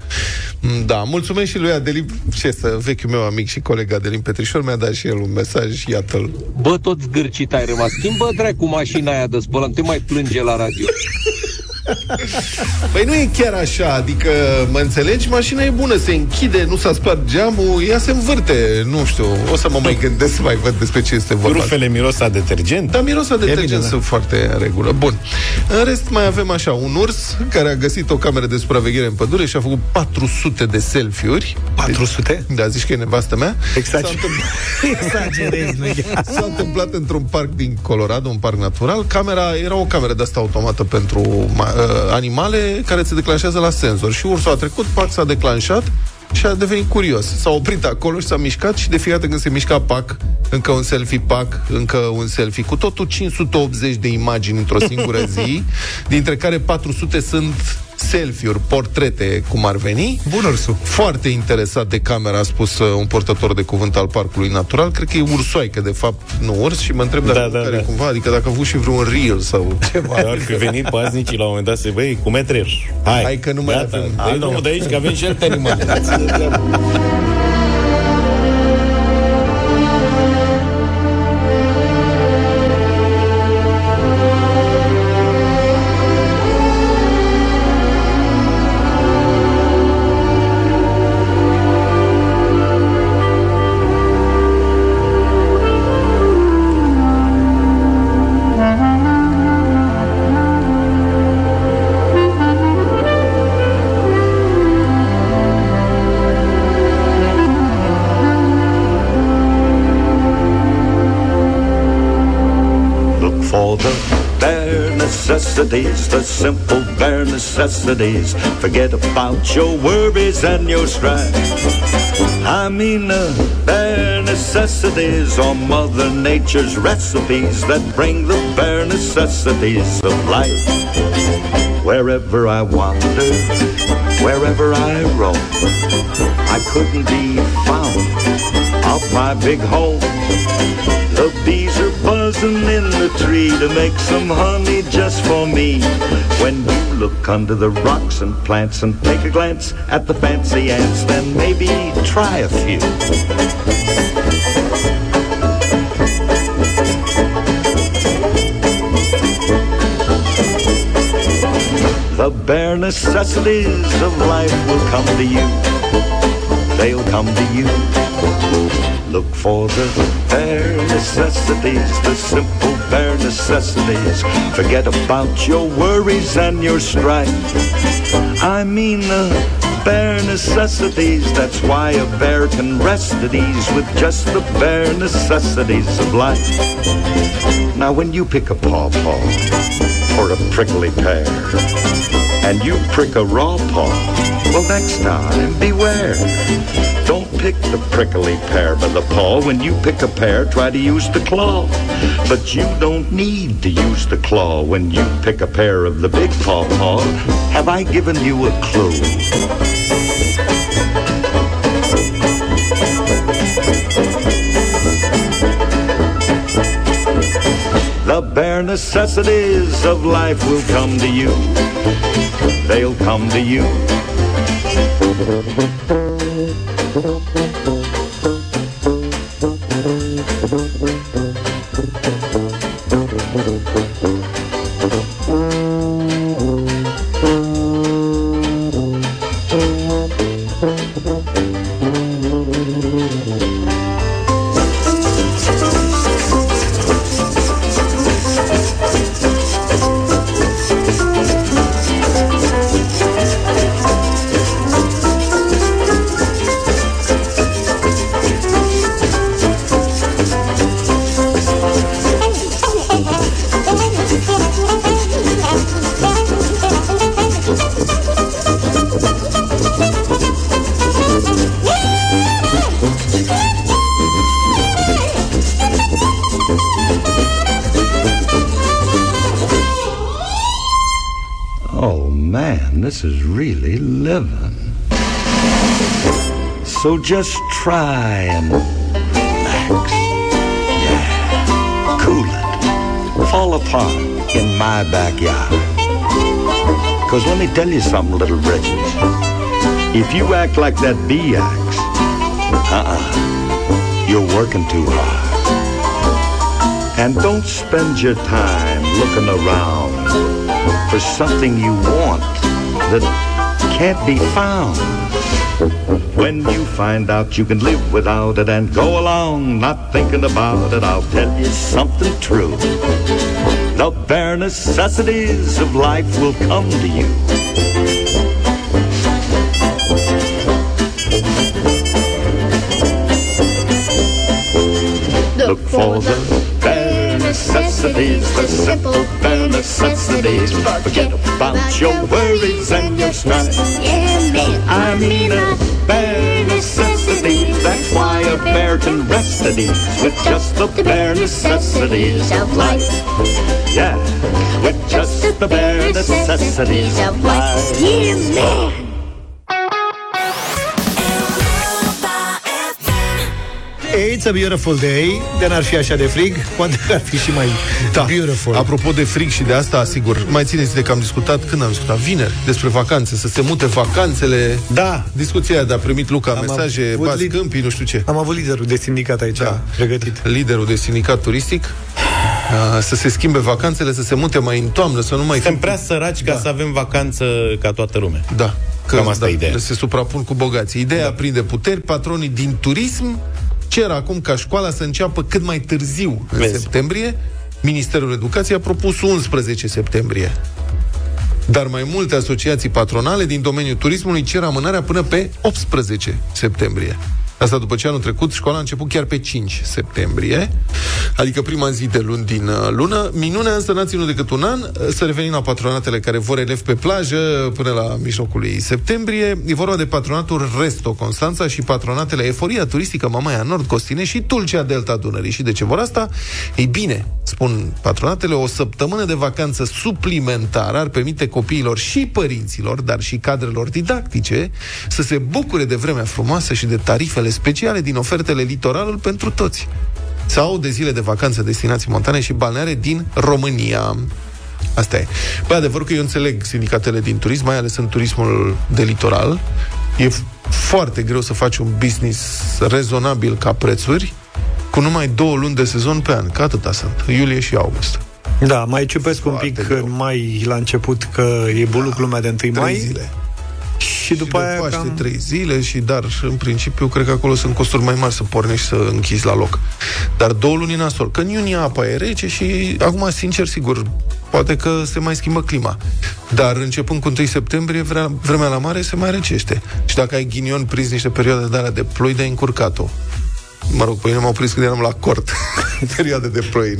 Mm, Da, mulțumesc și lui Adelin, ce să, vechiul meu amic și coleg Adelin Petrișor mi-a dat și el un mesaj, iată-l. Bă, tot zgârcit ai rămas. Schimbă dracu mașina aia de spălat, nu te mai plânge la radio. Păi nu e chiar așa, adică, mă înțelegi, mașina e bună, se închide, nu s-a spart geamul, ea se învârte, nu știu, o să mă mai gândesc să mai văd despre ce este vorba. Rufele miros a detergent. Da, miros a bine, detergent da. sunt foarte în regulă. Bun. În rest mai avem așa, un urs care a găsit o cameră de supraveghere în pădure și a făcut 400 de selfie-uri. 400? Da, zici că e nevastă mea. Exager- S-a întâmplat- Exagerezi, nu S-a întâmplat într-un parc din Colorado, un parc natural. Camera era o cameră de asta automată pentru ma- uh, animale care se declanșează la senzor. Și ursul a trecut, pac s-a declanșat și a devenit curios. S-a oprit acolo și s-a mișcat și de fiecare dată când se mișca pac, încă un selfie pac, încă un selfie. Cu totul 580 de imagini într-o singură zi, dintre care 400 sunt selfie-uri, portrete, cum ar veni. Bun ursul. Foarte interesat de camera, a spus uh, un portător de cuvânt al Parcului Natural. Cred că e ursoaică, de fapt, nu urs. Și mă întreb dacă Da, da, care da. cumva, adică dacă a avut și vreun reel sau ceva. Ar fi venit paznicii la un moment dat să băi, cu metrer. Hai, Hai că nu mai Gata, avem. Dă-i drumul de aici, că avem și alte animale. necessities, the simple bare necessities. Forget about your worries and your strife. I mean the bare necessities are Mother Nature's recipes that bring the bare necessities of life. Wherever I wander, wherever I roam, I couldn't be found out my big home. The bees buzzing in the tree to make some honey just for me. When you look under the rocks and plants and take a glance at the fancy ants, then maybe try a few. The bare necessities of life will come to you. They'll come to you. Look for the bare necessities, the simple bare necessities. Forget about your worries and your strife. I mean the bare necessities. That's why a bear can rest at ease with just the bare necessities of life. Now, when you pick a pawpaw or a prickly pear, and you prick a raw paw, well, next time beware. Don't pick the prickly pear by the paw. When you pick a pear, try to use the claw. But you don't need to use the claw when you pick a pear of the big pawpaw. Have I given you a clue? The bare necessities of life will come to you. They'll come to you. Thank you. This is really living. So just try and relax. Yeah. Cool it. Fall apart in my backyard. Because let me tell you something, little britches. If you act like that bee acts, uh-uh, you're working too hard. And don't spend your time looking around for something you want that can't be found. When you find out you can live without it and go along not thinking about it, I'll tell you something true. The bare necessities of life will come to you. Look for the necessities, the simple bare necessities. Forget about your worries and your strife. I mean a bare necessity. That's why a bear can rest at ease with just the bare necessities of life. Yeah, with just the bare necessities of life. Yeah, man. It's a beautiful day De n-ar fi așa de frig Poate că ar fi și mai Da. beautiful Apropo de frig și de asta, asigur, mai țineți de că am discutat, când am discutat? Vineri, despre vacanțe, să se mute vacanțele. Da. Discuția aia de a primit Luca Am mesaje, avut bați lid- câmpii, nu știu ce. Am avut liderul de sindicat aici da. Pregătit Liderul de sindicat turistic, a, să se schimbe vacanțele, să se mute mai în toamnă, să nu mai Suntem prea săraci ca Da. să avem vacanță ca toată lumea. Da. Cam asta e ideea. Se suprapun cu bogații. Ideea da. prinde puteri, patronii din turism cer acum ca școala să înceapă cât mai târziu, în Vezi. septembrie. Ministerul Educației a propus 11 septembrie. Dar mai multe asociații patronale din domeniul turismului cer amânarea până pe 18 septembrie. Asta după ce anul trecut școala a început chiar pe 5 septembrie, adică prima zi de luni din uh, lună. Minunea însă n-a ținut decât un an. Să revenim la patronatele care vor elevi pe plajă până la mijlocul lui septembrie. E vorba de patronatul Resto Constanța și patronatele Eforia Turistică Mamaia Nord Costine și Tulcea Delta Dunării. Și de ce vor asta? Ei bine, spun patronatele, o săptămână de vacanță suplimentară ar permite copiilor și părinților, dar și cadrelor didactice, să se bucure de vremea frumoasă și de tarifele speciale din ofertele litoralul pentru toți. Sau de zile de vacanță, destinații montane și balneare din România. Asta e. Păi adevăr că eu înțeleg sindicatele din turism, mai ales în turismul de litoral. E f- foarte greu să faci un business rezonabil ca prețuri cu numai două luni de sezon pe an, că atâta sunt, iulie și august. Da, mai ciupesc un pic în mai la început Că e buluc lumea de 1 Trei mai zile. Și după de aia Paște, cam... trei zile și dar în principiu cred că acolo sunt costuri mai mari să pornești și să închizi la loc. Dar două luni nasol. Că în iunie apa e rece și acum, sincer, sigur, poate că se mai schimbă clima. Dar începând cu 1 septembrie, vre- vremea la mare se mai recește. Și dacă ai ghinion prins niște perioade de alea de ploi, de încurcat-o. Mă rog, pe mine m-au prins când eram la cort. Perioade de ploi.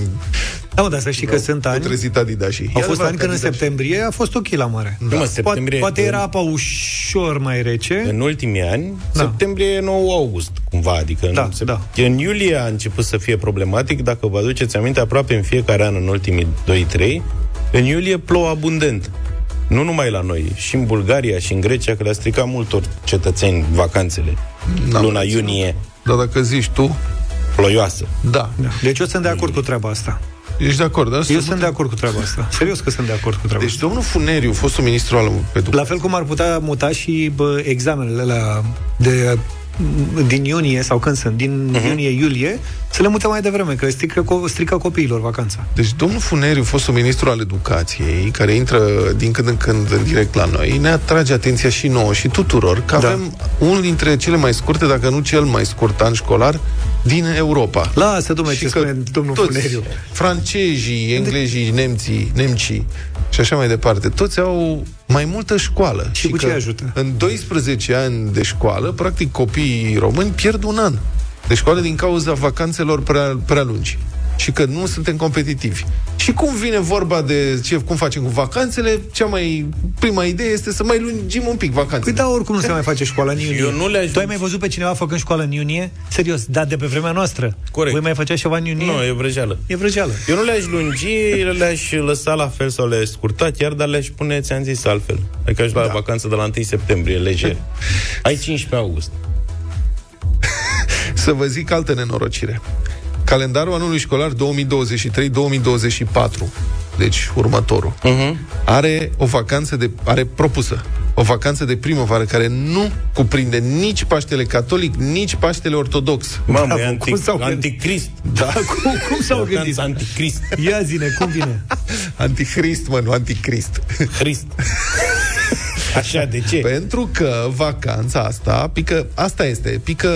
Da, mă, dar să știi că sunt ani trezit Adidașii. Au E fost adevărat ani că când în Adidas- septembrie a fost ok la mare Nu, mă, septembrie- Poate, poate era apa ușor mai rece În ultimii ani, Da. da. septembrie e 9 august, cumva, adică Da, în, sep- da. în iulie a început să fie problematic, dacă vă aduceți aminte, aproape în fiecare an, în ultimii 2-3, în iulie plouă abundent. Nu numai la noi, și în Bulgaria și în Grecia, că le-a stricat multor cetățeni vacanțele. N-am Luna reținut. iunie, Dar dacă zici tu, ploioasă. da. da. Deci eu sunt de acord cu treaba asta Ești de acord, da? Eu sunt de acord cu treaba asta Serios că sunt de acord cu treaba Deci asta domnul Funeriu, fostul ministru al educației, La fel cum ar putea muta și bă, examenele la de din iunie sau când sunt, din Mhm. uh-huh. iunie-iulie, să le mute mai devreme, că strică, co- strică copiilor vacanța. Deci domnul Funeriu, fostul ministru al educației, care intră din când în când în direct la noi, ne atrage atenția și nouă și tuturor că Da. avem unul dintre cele mai scurte, dacă nu cel mai scurt an școlar din Europa. Lasă, domnule, Și ce că spune domnul toți, Funeriu. francezii, englezii, nemții, nemcii și așa mai departe, toți au mai multă școală. Și cu că ce ajută? În 12 ani de școală, practic copiii români pierd un an de școală din cauza vacanțelor prea, prea lungi. Și că nu suntem competitivi. Și cum vine vorba de ce, cum facem cu vacanțele, cea mai prima idee este să mai lungim un pic vacanțele. Păi da, oricum nu se mai face școala în iunie. Eu nu le-aș- Tu ai mai văzut pe cineva făcând școală în iunie? Serios, da, de pe vremea noastră. Corect. Voi mai făceați ceva în iunie? Nu, e vrăjeală. E vrăjeală. Eu nu le-aș lungi, le-aș lăsa la fel sau le-aș scurta, chiar, dar le-aș pune, ți-am zis, altfel. Adică aș lua da. vacanță de la 1 septembrie, lejer. Ai 15 august. Să vă zic altă nenorocire. Calendarul anului școlar 2023-2024, deci următorul, uh-huh. are o vacanță de, are propusă o vacanță de primăvară care nu cuprinde nici Paștele Catolic, nici Paștele Ortodox. Mamă, Bravo, e cum antic, s-au gândit? anticrist. Da, Cum, cum s-au Vacanță gândit? Anticrist. Ia zine, cum vine? Antichrist, mă, nu anticrist. Crist. Așa, de ce? Pentru că vacanța asta, pică, asta este, pică,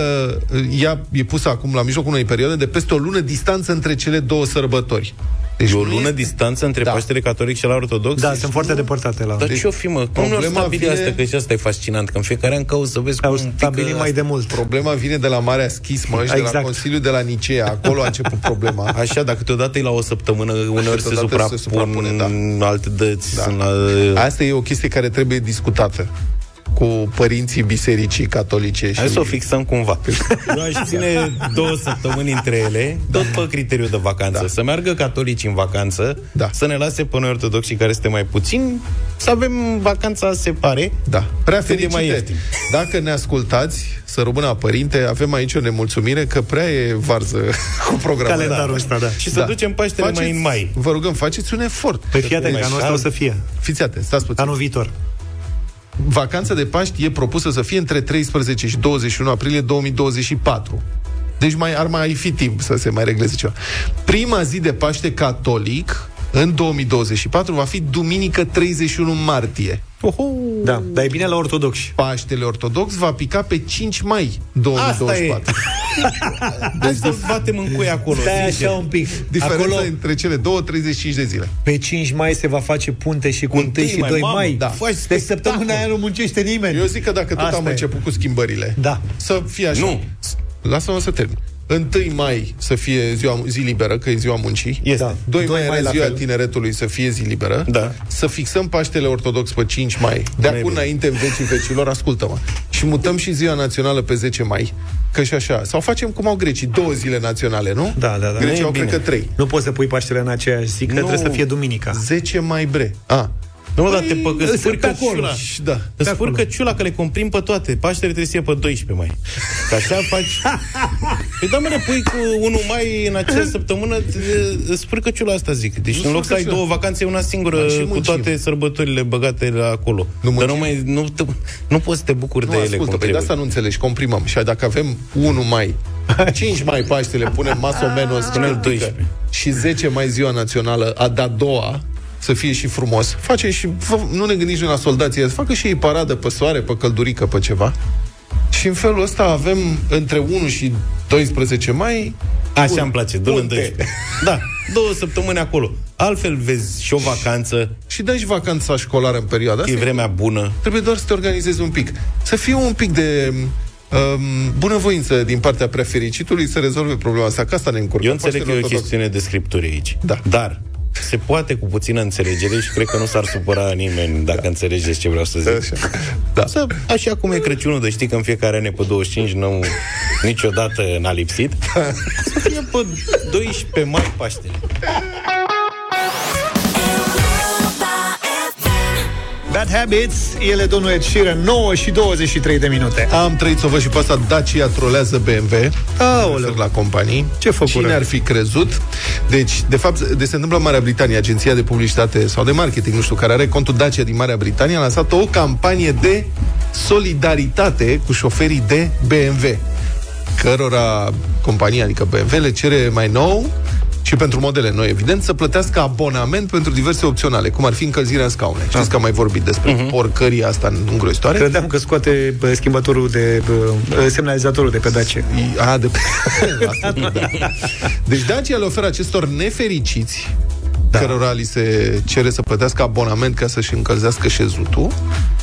ea e pusă acum la mijlocul unei perioade de peste o lună distanță între cele două sărbători. Deci E o nu lună este- distanță între Da. Paștele Catolic și la Ortodox? Da, sunt foarte depărtate la... Dar Deci, ce-o fi, mă? Cum nu problema stabili vine- asta? Că și asta e fascinant, că în fiecare an cauți să vezi Au cum stabilit pică mai de mult. Problema vine de la Marea Schismă și de la Exact. Consiliul de la Nicea. Acolo a început problema. Așa, dar câteodată e la o săptămână, uneori se câteodată suprapun, se suprapune, da. alte dăți. Da. Sunt la... Asta e o chestie care trebuie discutată cu părinții bisericii catolice. Hai și... să o fixăm cumva. Eu aș ține două săptămâni între ele, tot pe criteriu de vacanță. Da. Să meargă catolici în vacanță, Da. să ne lase pe noi ortodoxii care suntem mai puțini, să avem vacanța separe. Da, prea Când e fericite. mai ieftin. Dacă ne ascultați, să rămână părinte, avem aici o nemulțumire că prea e varză cu programul. Calendarul ăsta, da. Și să ducem Paștele mai în mai. Vă rugăm, faceți un efort. Păi fii atent, mai că anul ăsta cald. o să fie. Fiți atenți, stați puțin. Anul viitor. Vacanța de Paști e propusă să fie între 13 și 21 aprilie 2024. Deci mai, ar mai fi timp să se mai regleze ceva. Prima zi de Paște catolic în 2024 va fi duminică 31 martie. Da, dar e bine la ortodoxi. Paștele ortodox va pica pe 5 mai 2024. Hai să batem în cui acolo. Stai sincer. așa un pic. Diferența Acolo, între cele două, 35 de zile. pe 5 mai se va face punte și cu 1 întâi și mai, 2 mamă, mai. da. Faci Deci spectacol. săptămâna aia nu muncește nimeni. Eu zic că dacă tot Asta am e. început cu schimbările, Da. să fie așa. Nu. Lasă-mă să termin. 1 mai să fie ziua, zi liberă, că e ziua muncii. Este. Da. 2 Doi mai mai era la ziua fel. tineretului să fie zi liberă. Da. Să fixăm Paștele Ortodox pe 5 mai. De acum bine. înainte, în vecii vecilor, ascultă-mă. Și mutăm și ziua națională pe 10 mai. Că și așa. Sau facem cum au grecii, două zile naționale, nu? Da, da, da. Grecii Nu e au, bine. cred că, trei. Nu poți să pui Paștele în aceeași zi, că Nu. trebuie să fie duminica. 10 mai bre. A, Nu, mă, dar te Păi, păcă, sunt spurcă pe acolo. ciula. și da. Îți spurcă ciula că le comprim pe toate. Paștele trebuie să fie pe 12 mai. Că așa faci... Păi da, mă, ne pui cu 1 mai în acea săptămână, te- îți spurcă ciula asta, zic. Deci Nu în loc să ai spurcă ciula. două vacanțe, una singură Dar și cu muncim. toate sărbătorile băgate la acolo. Nu Dar nu, muncim. mai, nu, te, nu poți să te bucuri Nu, de ele ascultă, cum păi de trebuie. asta nu înțelegi, comprimăm. Și dacă avem 1 mai, 5 mai Paștele, punem mas o menos, Punem cârtică, 12. și 10 mai ziua națională, a da doua, să fie și frumos. Face și, fă, nu ne gândim nici la soldații, să facă și ei paradă pe soare, pe căldurică, pe ceva. Și în felul ăsta avem între 1 și 12 mai Așa un îmi place, dă-l în punte. 12. Da, două săptămâni acolo. Altfel vezi și o vacanță, Și dai și vacanța școlară în perioada e asta. vremea bună. Trebuie doar să te organizezi un pic. Să fie un pic de um, bunăvoință din partea prea fericitului să rezolve problema asta, că asta ne încurcă. Eu înțeleg că Paștele e o ortodox. chestiune de scripturi aici. Da. Dar se poate cu puțină înțelegere și cred că nu s-ar supăra nimeni dacă înțelegeți ce vreau să zic. Așa. Da. Să, așa cum e Crăciunul, de știi că în fiecare an e pe 25, nu, niciodată n-a lipsit. Să fie pe 12 mai Paștele. Bad Habits, ele domnul Ed Sheeran, 9 și 23 de minute. Am trăit să o văd și pe asta, Dacia trolează BMW. Aoleu. Refer la companii. Ce făcură? Cine ar fi crezut? Deci, de fapt, de se întâmplă în Marea Britanie, agenția de publicitate sau de marketing, nu știu, care are contul Dacia din Marea Britanie, a lansat o campanie de solidaritate cu șoferii de BMW cărora compania, adică BMW, le cere mai nou și pentru modele noi, evident, să plătească abonament pentru diverse opționale, cum ar fi încălzirea în scaune. Știți că am mai vorbit despre uh-huh. porcăria asta îngrozitoare? Credeam că scoate bă, schimbătorul de bă, semnalizatorul de pe Dacia. A, de... Asta, da. Deci Dacia le oferă acestor nefericiți da. cărora li se cere să plătească abonament ca să-și încălzească șezutul,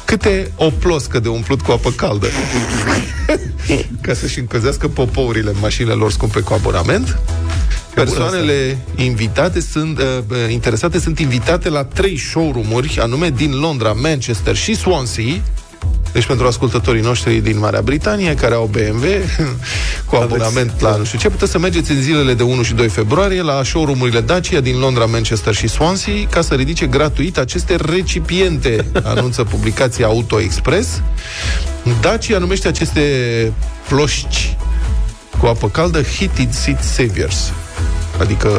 câte o ploscă de umplut cu apă caldă ca să-și încălzească popourile în mașinile lor scumpe cu abonament, Persoanele invitate sunt, uh, uh, interesate sunt invitate la trei showroom-uri, anume din Londra, Manchester și Swansea, deci pentru ascultătorii noștri din Marea Britanie care au BMW cu abonament la nu știu ce, puteți să mergeți în zilele de 1 și 2 februarie la showroom-urile Dacia din Londra, Manchester și Swansea ca să ridice gratuit aceste recipiente, anunță publicația Auto Express. Dacia numește aceste ploști cu apă caldă Heated Seat Saviors, adică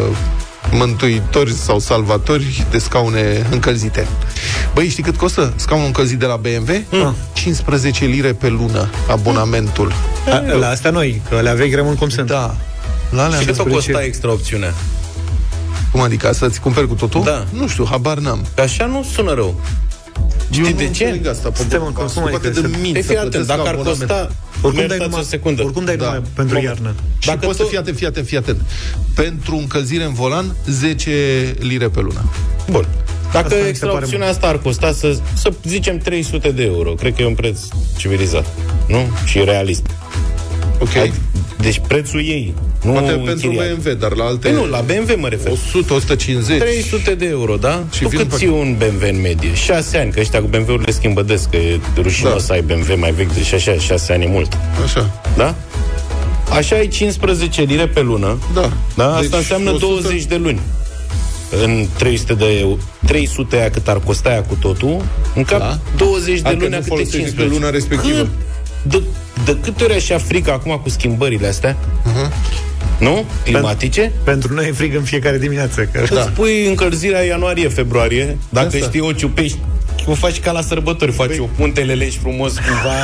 mântuitori sau salvatori de scaune încălzite. Băi, știi cât costă scaunul încălzit de la BMW? Mm. 15 lire pe lună abonamentul. A, la asta noi, că le aveai greu cum sunt. Da. La alea Și cât o 15 costa extra opțiunea? Cum adică? Să-ți cumperi cu totul? Da. Nu știu, habar n-am. Că așa nu sună rău. Eu Știi nu de ce? înțeleg Asta, Suntem în consum, poate adică de să- mint Ei, să fii atent, plătesc dacă ar abonament. costa... Oricum dai, Iertați numai, o secundă. oricum dai Da. numai pentru Moment. iarnă. Și Dacă poți tu- să fii atent, fii atent, fii atent. Pentru încălzire în volan, 10 lire pe lună. Bun. Dacă Asta mi se extra pare opțiunea asta ar costa să, să zicem 300 de euro, cred că e un preț civilizat, nu? Și realist. Ok. Ai- Deci prețul ei, nu Poate pentru închiriat. BMW, dar la alte... Păi nu, la BMW mă refer. 100, 150. 300 de euro, da? Și Și tu vin cât pe- ții un BMW în medie? 6 ani, că ăștia cu BMW-urile schimbă des, că e rușinos Da. să ai BMW mai vechi de și așa, 6 ani e mult. Așa. Da? Așa ai 15 lire pe lună. Da. Da? Asta Deci înseamnă 100 20 de luni. În 300 de euro, 300 aia cât ar costa aia cu totul, în cap Da. 20 de Adică luni nu a câte folosești 15. pe luna respectivă. Cât? De, de câte ori așa frică acum cu schimbările astea? Mhm. Nu? Climatice? Pentru noi e frig în fiecare dimineață. Că... Da. Îți pui încălzirea ianuarie-februarie, dacă Asta. știi o ciupești, o faci ca la sărbători, faci o punte, le legi frumos, cumva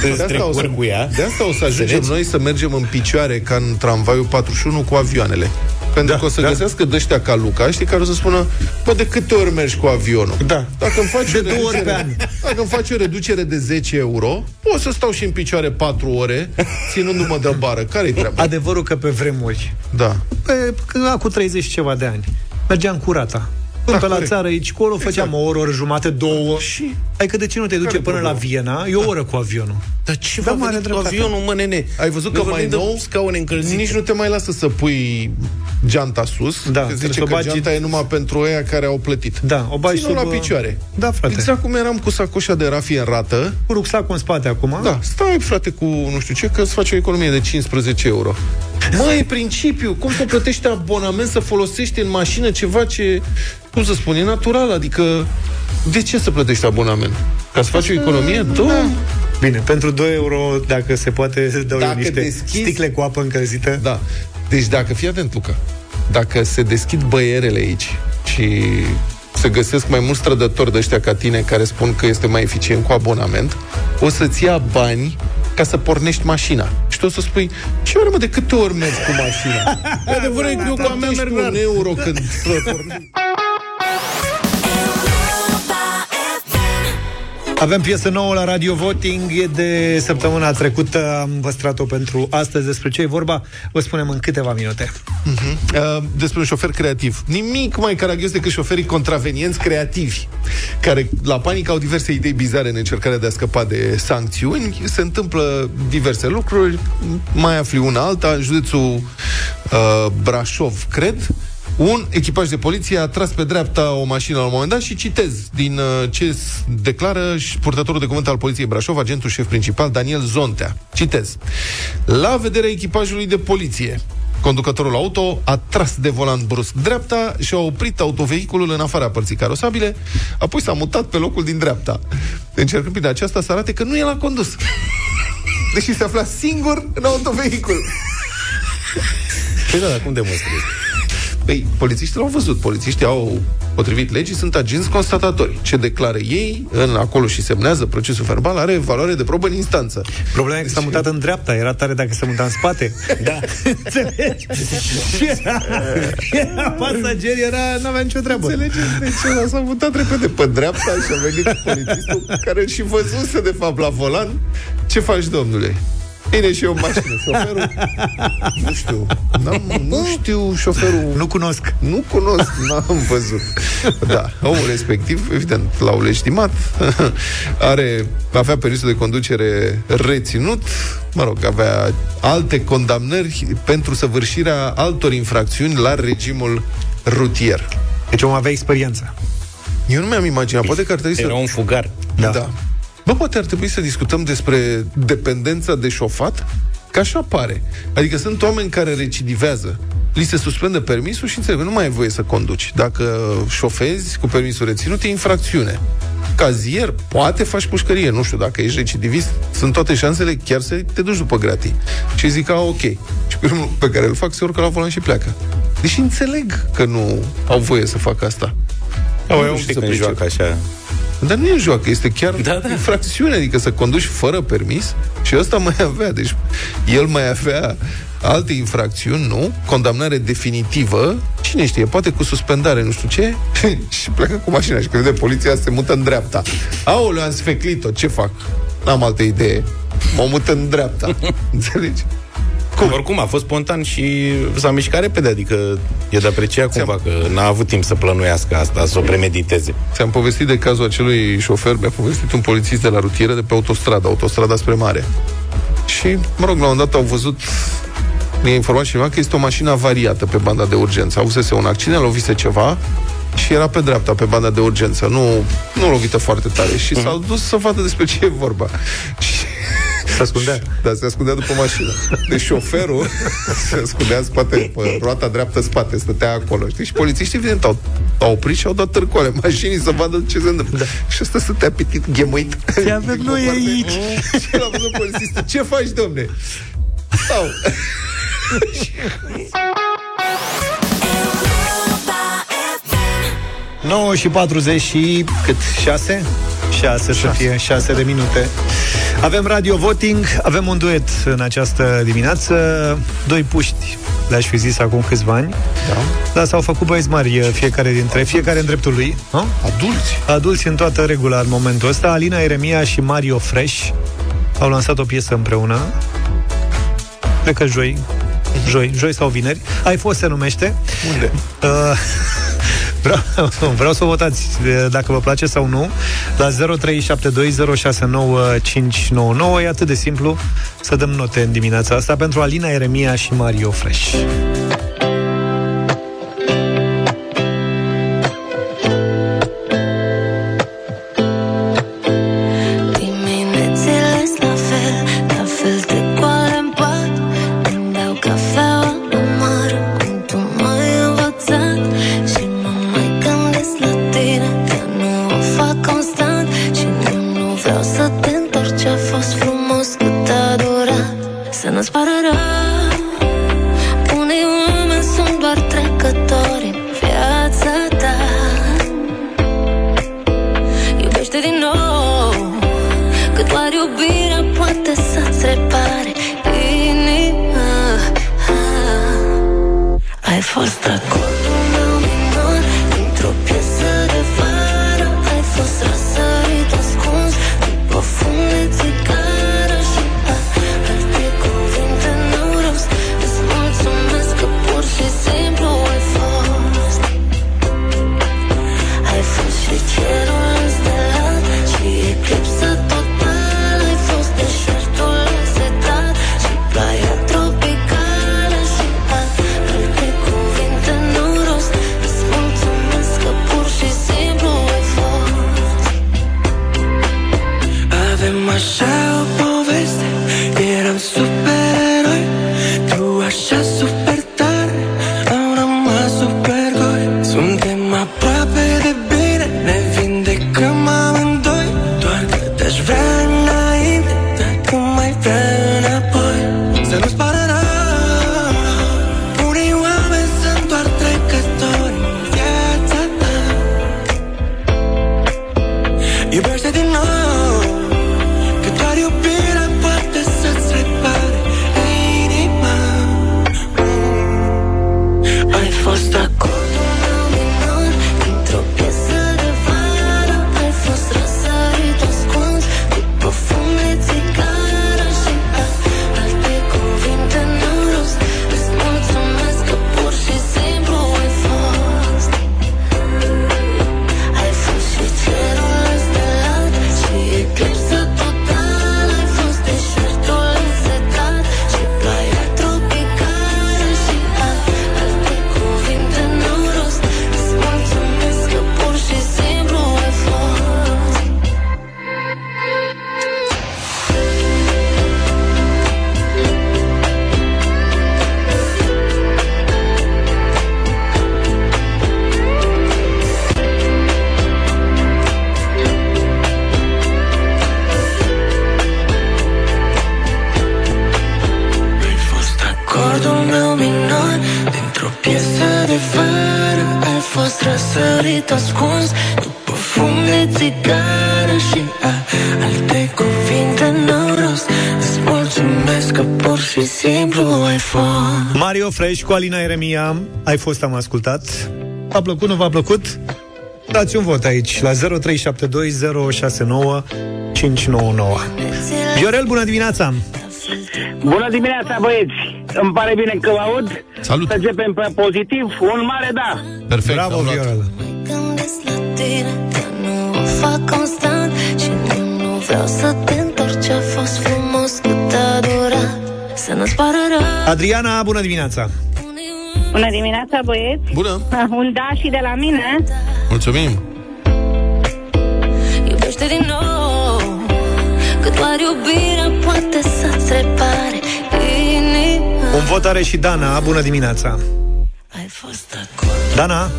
te De asta, o să, strecuri cu ea. de asta o să ajungem Înțelegi? noi să mergem în picioare ca în tramvaiul 41 cu avioanele. Pentru Da, că o să da. găsească de ăștia ca Luca, știi, care o să spună, bă, de câte ori mergi cu avionul? Da. Dacă îmi faci De o două ori reducere- pe an. Dacă îmi faci o reducere de 10 euro, o să stau și în picioare 4 ore, ținându-mă de bară. Care-i treaba? Adevărul că pe vremuri, Da. pe, că cu 30 și ceva de ani, mergeam curata. Până Da, pe la corect. țară aici, colo, făceam o oră, o oră jumate, două. Și? Hai că de ce nu te duce Care până la problemă? Viena? E o oră cu avionul. Dar ce Da, da, mare venit cu dreptate. avionul, mă, nene? Ai văzut că Ne mai vorbim de nou scaune încălzite. nici nu te mai lasă să pui geanta sus, Da, că trebuie zice să o că bagi- geanta e numai pentru ăia care au plătit. Da, o bagi Ține-o sub, la uh, picioare. Da, frate. Exact cum eram cu sacoșa de rafie în rată. Cu rucsacul în spate acum. Da, stai, frate, cu nu știu ce, că îți face o economie de 15 euro. Mă, e principiu. Cum să plătești abonament să folosești în mașină ceva ce, cum să spun, e natural? Adică, de ce să plătești abonament? Ca să faci o economie? Da. Bine, pentru 2 euro, dacă se poate, dau eu Dacă niște deschizi- sticle cu apă încălzită. Da. Deci dacă, fii atent, Luca, dacă se deschid băierele aici și se găsesc mai mulți strădători de ăștia ca tine care spun că este mai eficient cu abonament, o să-ți ia bani ca să pornești mașina. Și tu o să spui, ce ori mă, de câte ori mergi cu mașina? E adevărat că eu cu a mea merg un euro când pornești. Avem piesă nouă la Radio Voting, e de săptămâna trecută, am păstrat-o pentru astăzi. Despre ce e vorba, vă spunem în câteva minute. Uh, despre un șofer creativ. Nimic mai caragios decât șoferii contravenienți creativi, care la panică au diverse idei bizare în încercarea de a scăpa de sancțiuni. Se întâmplă diverse lucruri, mai afli una alta, în județul uh, Brașov, cred, un echipaj de poliție a tras pe dreapta o mașină la un moment dat și citez din uh, ce s- declară și purtătorul de cuvânt al poliției Brașov, agentul șef principal Daniel Zontea. Citez. La vederea echipajului de poliție, Conducătorul auto a tras de volan brusc dreapta și a oprit autovehiculul în afara părții carosabile, apoi s-a mutat pe locul din dreapta, încercând prin aceasta să arate că nu el a condus. Deși se afla singur în autovehicul. Păi da, dar cum demonstrezi? Păi, polițiștii l-au văzut. Polițiștii au, potrivit legii, sunt agenți constatatori. Ce declară ei, în acolo și semnează procesul verbal, are valoare de probă în instanță. Problema e că s-a mutat în dreapta, era tare dacă se muta în spate. Da. Înțelegi? Și era, era pasager, era, n-avea nicio treabă. Înțelegeți de ce? Dar S-a mutat repede pe dreapta și a venit polițistul care și văzuse, de fapt, la volan. Ce faci, domnule? Bine, și eu în mașină. Șoferul, nu știu, n-am, nu știu șoferul. Nu cunosc. Nu cunosc, n-am văzut. Da, omul respectiv, evident, l-au leștimat, are, avea permisul de conducere reținut, mă rog, avea alte condamnări pentru săvârșirea altor infracțiuni la regimul rutier. Deci omul avea experiență. Eu nu mi-am imaginat, poate că ar trebui să... Era un fugar. Da. da. Bă, poate ar trebui să discutăm despre dependența de șofat, că așa pare. Adică sunt oameni care recidivează, li se suspendă permisul și înțeleg, nu mai ai voie să conduci. Dacă șofezi cu permisul reținut, e infracțiune. Cazier, poate faci pușcărie, nu știu, dacă ești recidivist, sunt toate șansele chiar să te duci după gratii. Și zic, a, ok. Și primul pe care îl fac se urcă la volan și pleacă. Deși înțeleg că nu au voie să facă asta. Da, Nu e un știu pic să în pricep. joacă așa. Dar nu e joacă, este chiar da, da. infracțiune, adică să conduci fără permis și ăsta mai avea, deci el mai avea alte infracțiuni, nu? Condamnare definitivă, cine știe, poate cu suspendare, nu știu ce, și pleacă cu mașina și crede poliția se mută în dreapta. Aoleu, am sfeclit-o, ce fac? N-am altă idee. Mă mut în dreapta. Înțelegi? Cum? Oricum a fost spontan și s-a mișcat repede, adică e de apreciat cumva că n-a avut timp să plănuiască asta, să o premediteze. Ți-am povestit de cazul acelui șofer, mi-a povestit un polițist de la rutieră de pe autostradă, autostrada spre mare. Și, mă rog, la un moment dat au văzut mi-a informat cineva că este o mașină avariată pe banda de urgență. Avusese un accident, lovise ceva și era pe dreapta, pe banda de urgență. Nu, nu lovită foarte tare. Și s-au dus să vadă despre ce e vorba. Și Se ascundea. da, se ascundea după mașină. Deci șoferul se ascundea în spate, pe roata dreaptă spate, stătea acolo. Știi? Și polițiștii, evident, au, au oprit și au dat târcoale mașinii să vadă ce se întâmplă. Da. Și ăsta stătea pitit, ghemuit. Ce avem noi aici? Și el a văzut polițistul. Ce faci, domne? Sau... 9 și 40 și cât? 6? 6 să fie 6 de minute. Avem radio voting, avem un duet în această dimineață, doi puști, le-aș fi zis acum câțiva ani. Da. Dar s-au făcut băieți mari fiecare dintre, fiecare în dreptul lui. Nu? Adulți. Adulți în toată regula în momentul ăsta. Alina Eremia și Mario Fresh au lansat o piesă împreună. Cred că joi, joi, joi sau vineri. Ai fost se numește. Unde? Uh, Vreau, vreau să votați eh, dacă vă place sau nu la 0372069599. E atât de simplu să dăm note în dimineața asta pentru Alina Eremia și Mario Fresh. Mario Fresh cu Alina Eremia Ai fost, am ascultat V-a plăcut, nu v-a plăcut? Dați un vot aici la 0372069599 Viorel, bună dimineața! Bună dimineața, băieți! Îmi pare bine că vă aud. Salut! Să începem pe pozitiv. Un mare da. Perfect, Bravo, am luat. Viorel! Adriana, bună dimineața! Bună dimineața, băieți! Bună! Un da și de la mine. Mulțumim! Iubește din nou Că doar iubirea poate să-ți repare inima Un vot are și Dana, bună dimineața! Ai fost acolo Dana,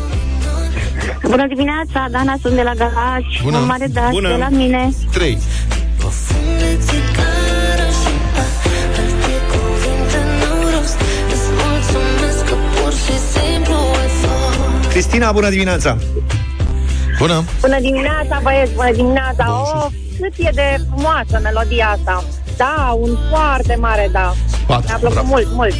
Bună dimineața, Dana, sunt de la Galați. Bună. Un mare da și Bună. de la mine. 3. Cristina, bună dimineața! Bună! Bună dimineața, băieți, bună dimineața. Oh, cât e de frumoasă melodia asta. Da, un foarte mare da. Patru, Mi-a plăcut bravo. mult, mult.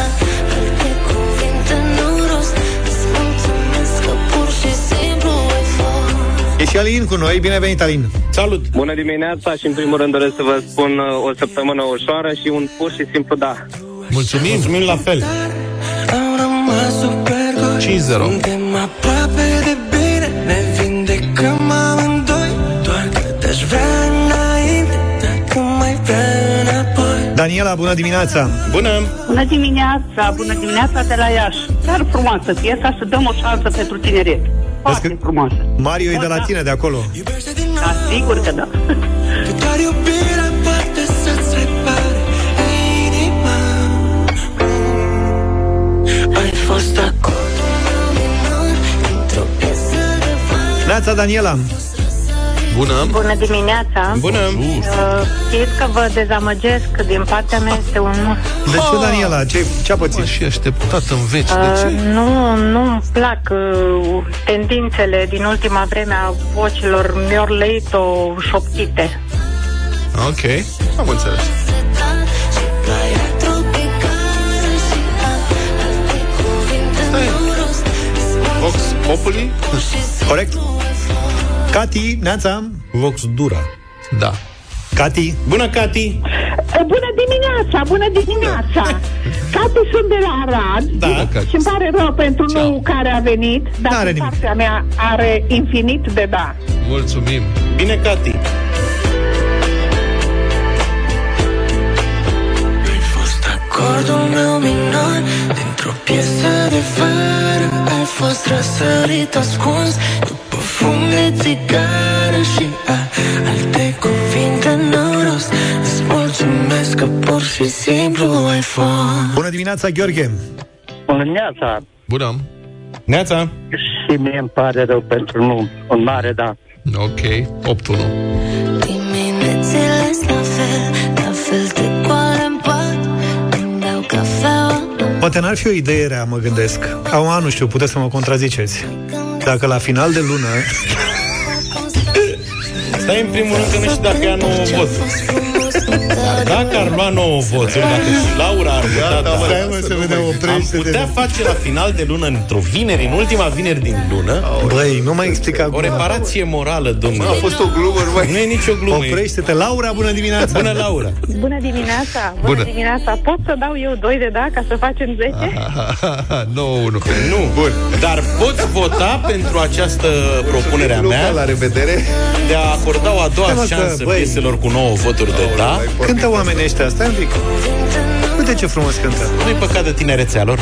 Alte cuvinte n-au rost Îți mulțumesc că pur și simplu ai fost E și Alin cu noi, bine venit, Alin! Salut! Bună dimineața și în primul rând doresc să vă spun uh, o săptămână ușoară și un pur și simplu da. Mulțumim! Mulțumim la fel! Am rămas super goi 5-0. Suntem aproape de bine Ne vindecăm amândoi Doar că te-aș vrea înainte Dacă mai vrea înapoi Daniela, bună dimineața! Bună! Bună dimineața, bună dimineața de la Iași. Chiar frumoasă piesa, să dăm o șansă pentru tineret. Foarte Vezi că- frumoasă. Mario e de la tine, de acolo. Da, sigur că da. Că doar iubirea poate să-ți repare inima Ai fost acordul vară Neața, Daniela! Bună! Bună dimineața. Bună! Uh, știți că vă dezamăgesc, din partea mea este un nu. De ce, Daniela? Ce, ce-a pățit? Mă, și așteptat în veci. De Uh, ce? nu, nu-mi plac uh, tendințele din ultima vreme a vocilor miorleito șoptite. Ok, am înțeles. Și ploaia tropicală Și a, alte cuvinte n-au rost Îți Vox Populi? Corect? Cati, Neața! Vox Dura. Da. Cati, Bună, Cati! Bună dimineața, bună dimineața! Cati sunt de la Arad Da. și îmi pare rău pentru nu care a venit, dar N-are din nimic. partea mea are infinit de da. Mulțumim! Bine, Cati! Ai fost acordul meu minor Dintr-o piesă de vară Ai fost răsărit ascuns După fum de țigară Și a, alte cuvinte n-au rost Îți mulțumesc că pur și simplu ai fost bună dimineața, Gheorghe! Bună dimineața! Bună! Neața! Și mie îmi pare rău pentru nu. Un mare da. Ok, 8-1. Diminețile la fel La fel de goale în pat Îmi beau cafeaua Poate n-ar fi o idee rea, mă gândesc. Au, nu știu, puteți să mă contraziceți. Dacă la final de lună Stai în primul rând că nu știu dacă ia 9 voturi. Dar dacă ar lua 9 voturi, dacă și Laura ar putea da, Stai, mă, să vedem, am oprește-te. putea face la final de lună, într-o vineri, în ultima vineri din lună, Băi, nu mai explica o reparație morală, domnule. A fost o glumă, nu mai... Nu e nicio glumă. e- Oprește-te, Laura, bună dimineața! Bună, Laura! Bună dimineața! Bună, Bună. dimineața! Pot să dau eu doi de da ca să facem 10? 9-1. Nu, Bun. dar poți vota pentru această propunere a mea la revedere. de a acorda o a doua Stai, mă, că, șansă băi. pieselor cu 9 voturi de da. Cântă oamenii ăștia, stai un pic. Uite ce frumos cântă. Nu-i păcat de tinerețea lor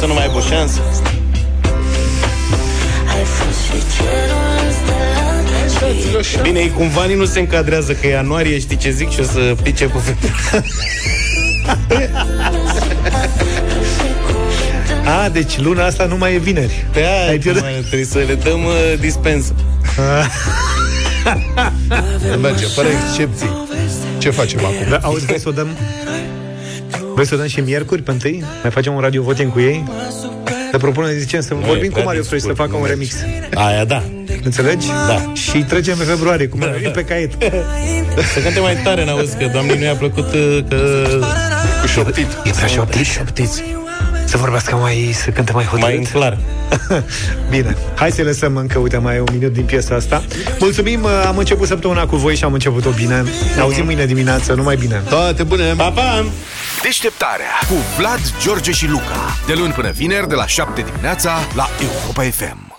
să nu mai aibă o șansă. Ai fost și cerul înstelat Și Bine, ei cumva nici nu se încadrează că e ianuarie, știi ce zic și o să pice cu A, deci luna asta nu mai e vineri. Pe aia Ai pierdut? mai trebuie să le dăm uh, dispensă. Merge, fără excepții. Ce facem acum? Da, auzi, vrei să o dăm... Vrei să o dăm și miercuri pe întâi? Mai facem un radio voting cu ei? Le propune, zicem, să Nu, vorbim e cu prea Mario Frei să scurt, facă nu un merge. remix. Aia da. Înțelegi? Da. Și trecem pe februarie, cum da, pe caiet. Să cânte mai tare, n-auzi că doamnei nu i-a plăcut uh, că... Cu șoptit. E prea șoptit. șoptiți. Să vorbească mai, să cânte mai hotărât. Mai în clar. Bine, hai să lăsăm încă, uite, mai e un minut din piesa asta. Mulțumim, uh, am început săptămâna cu voi și am început-o bine. Ne auzim mâine dimineață, numai bine. Toate bune! Pa, pa! Deșteptarea cu Vlad, George și Luca. De luni până vineri, de la 7 dimineața, la Europa FM.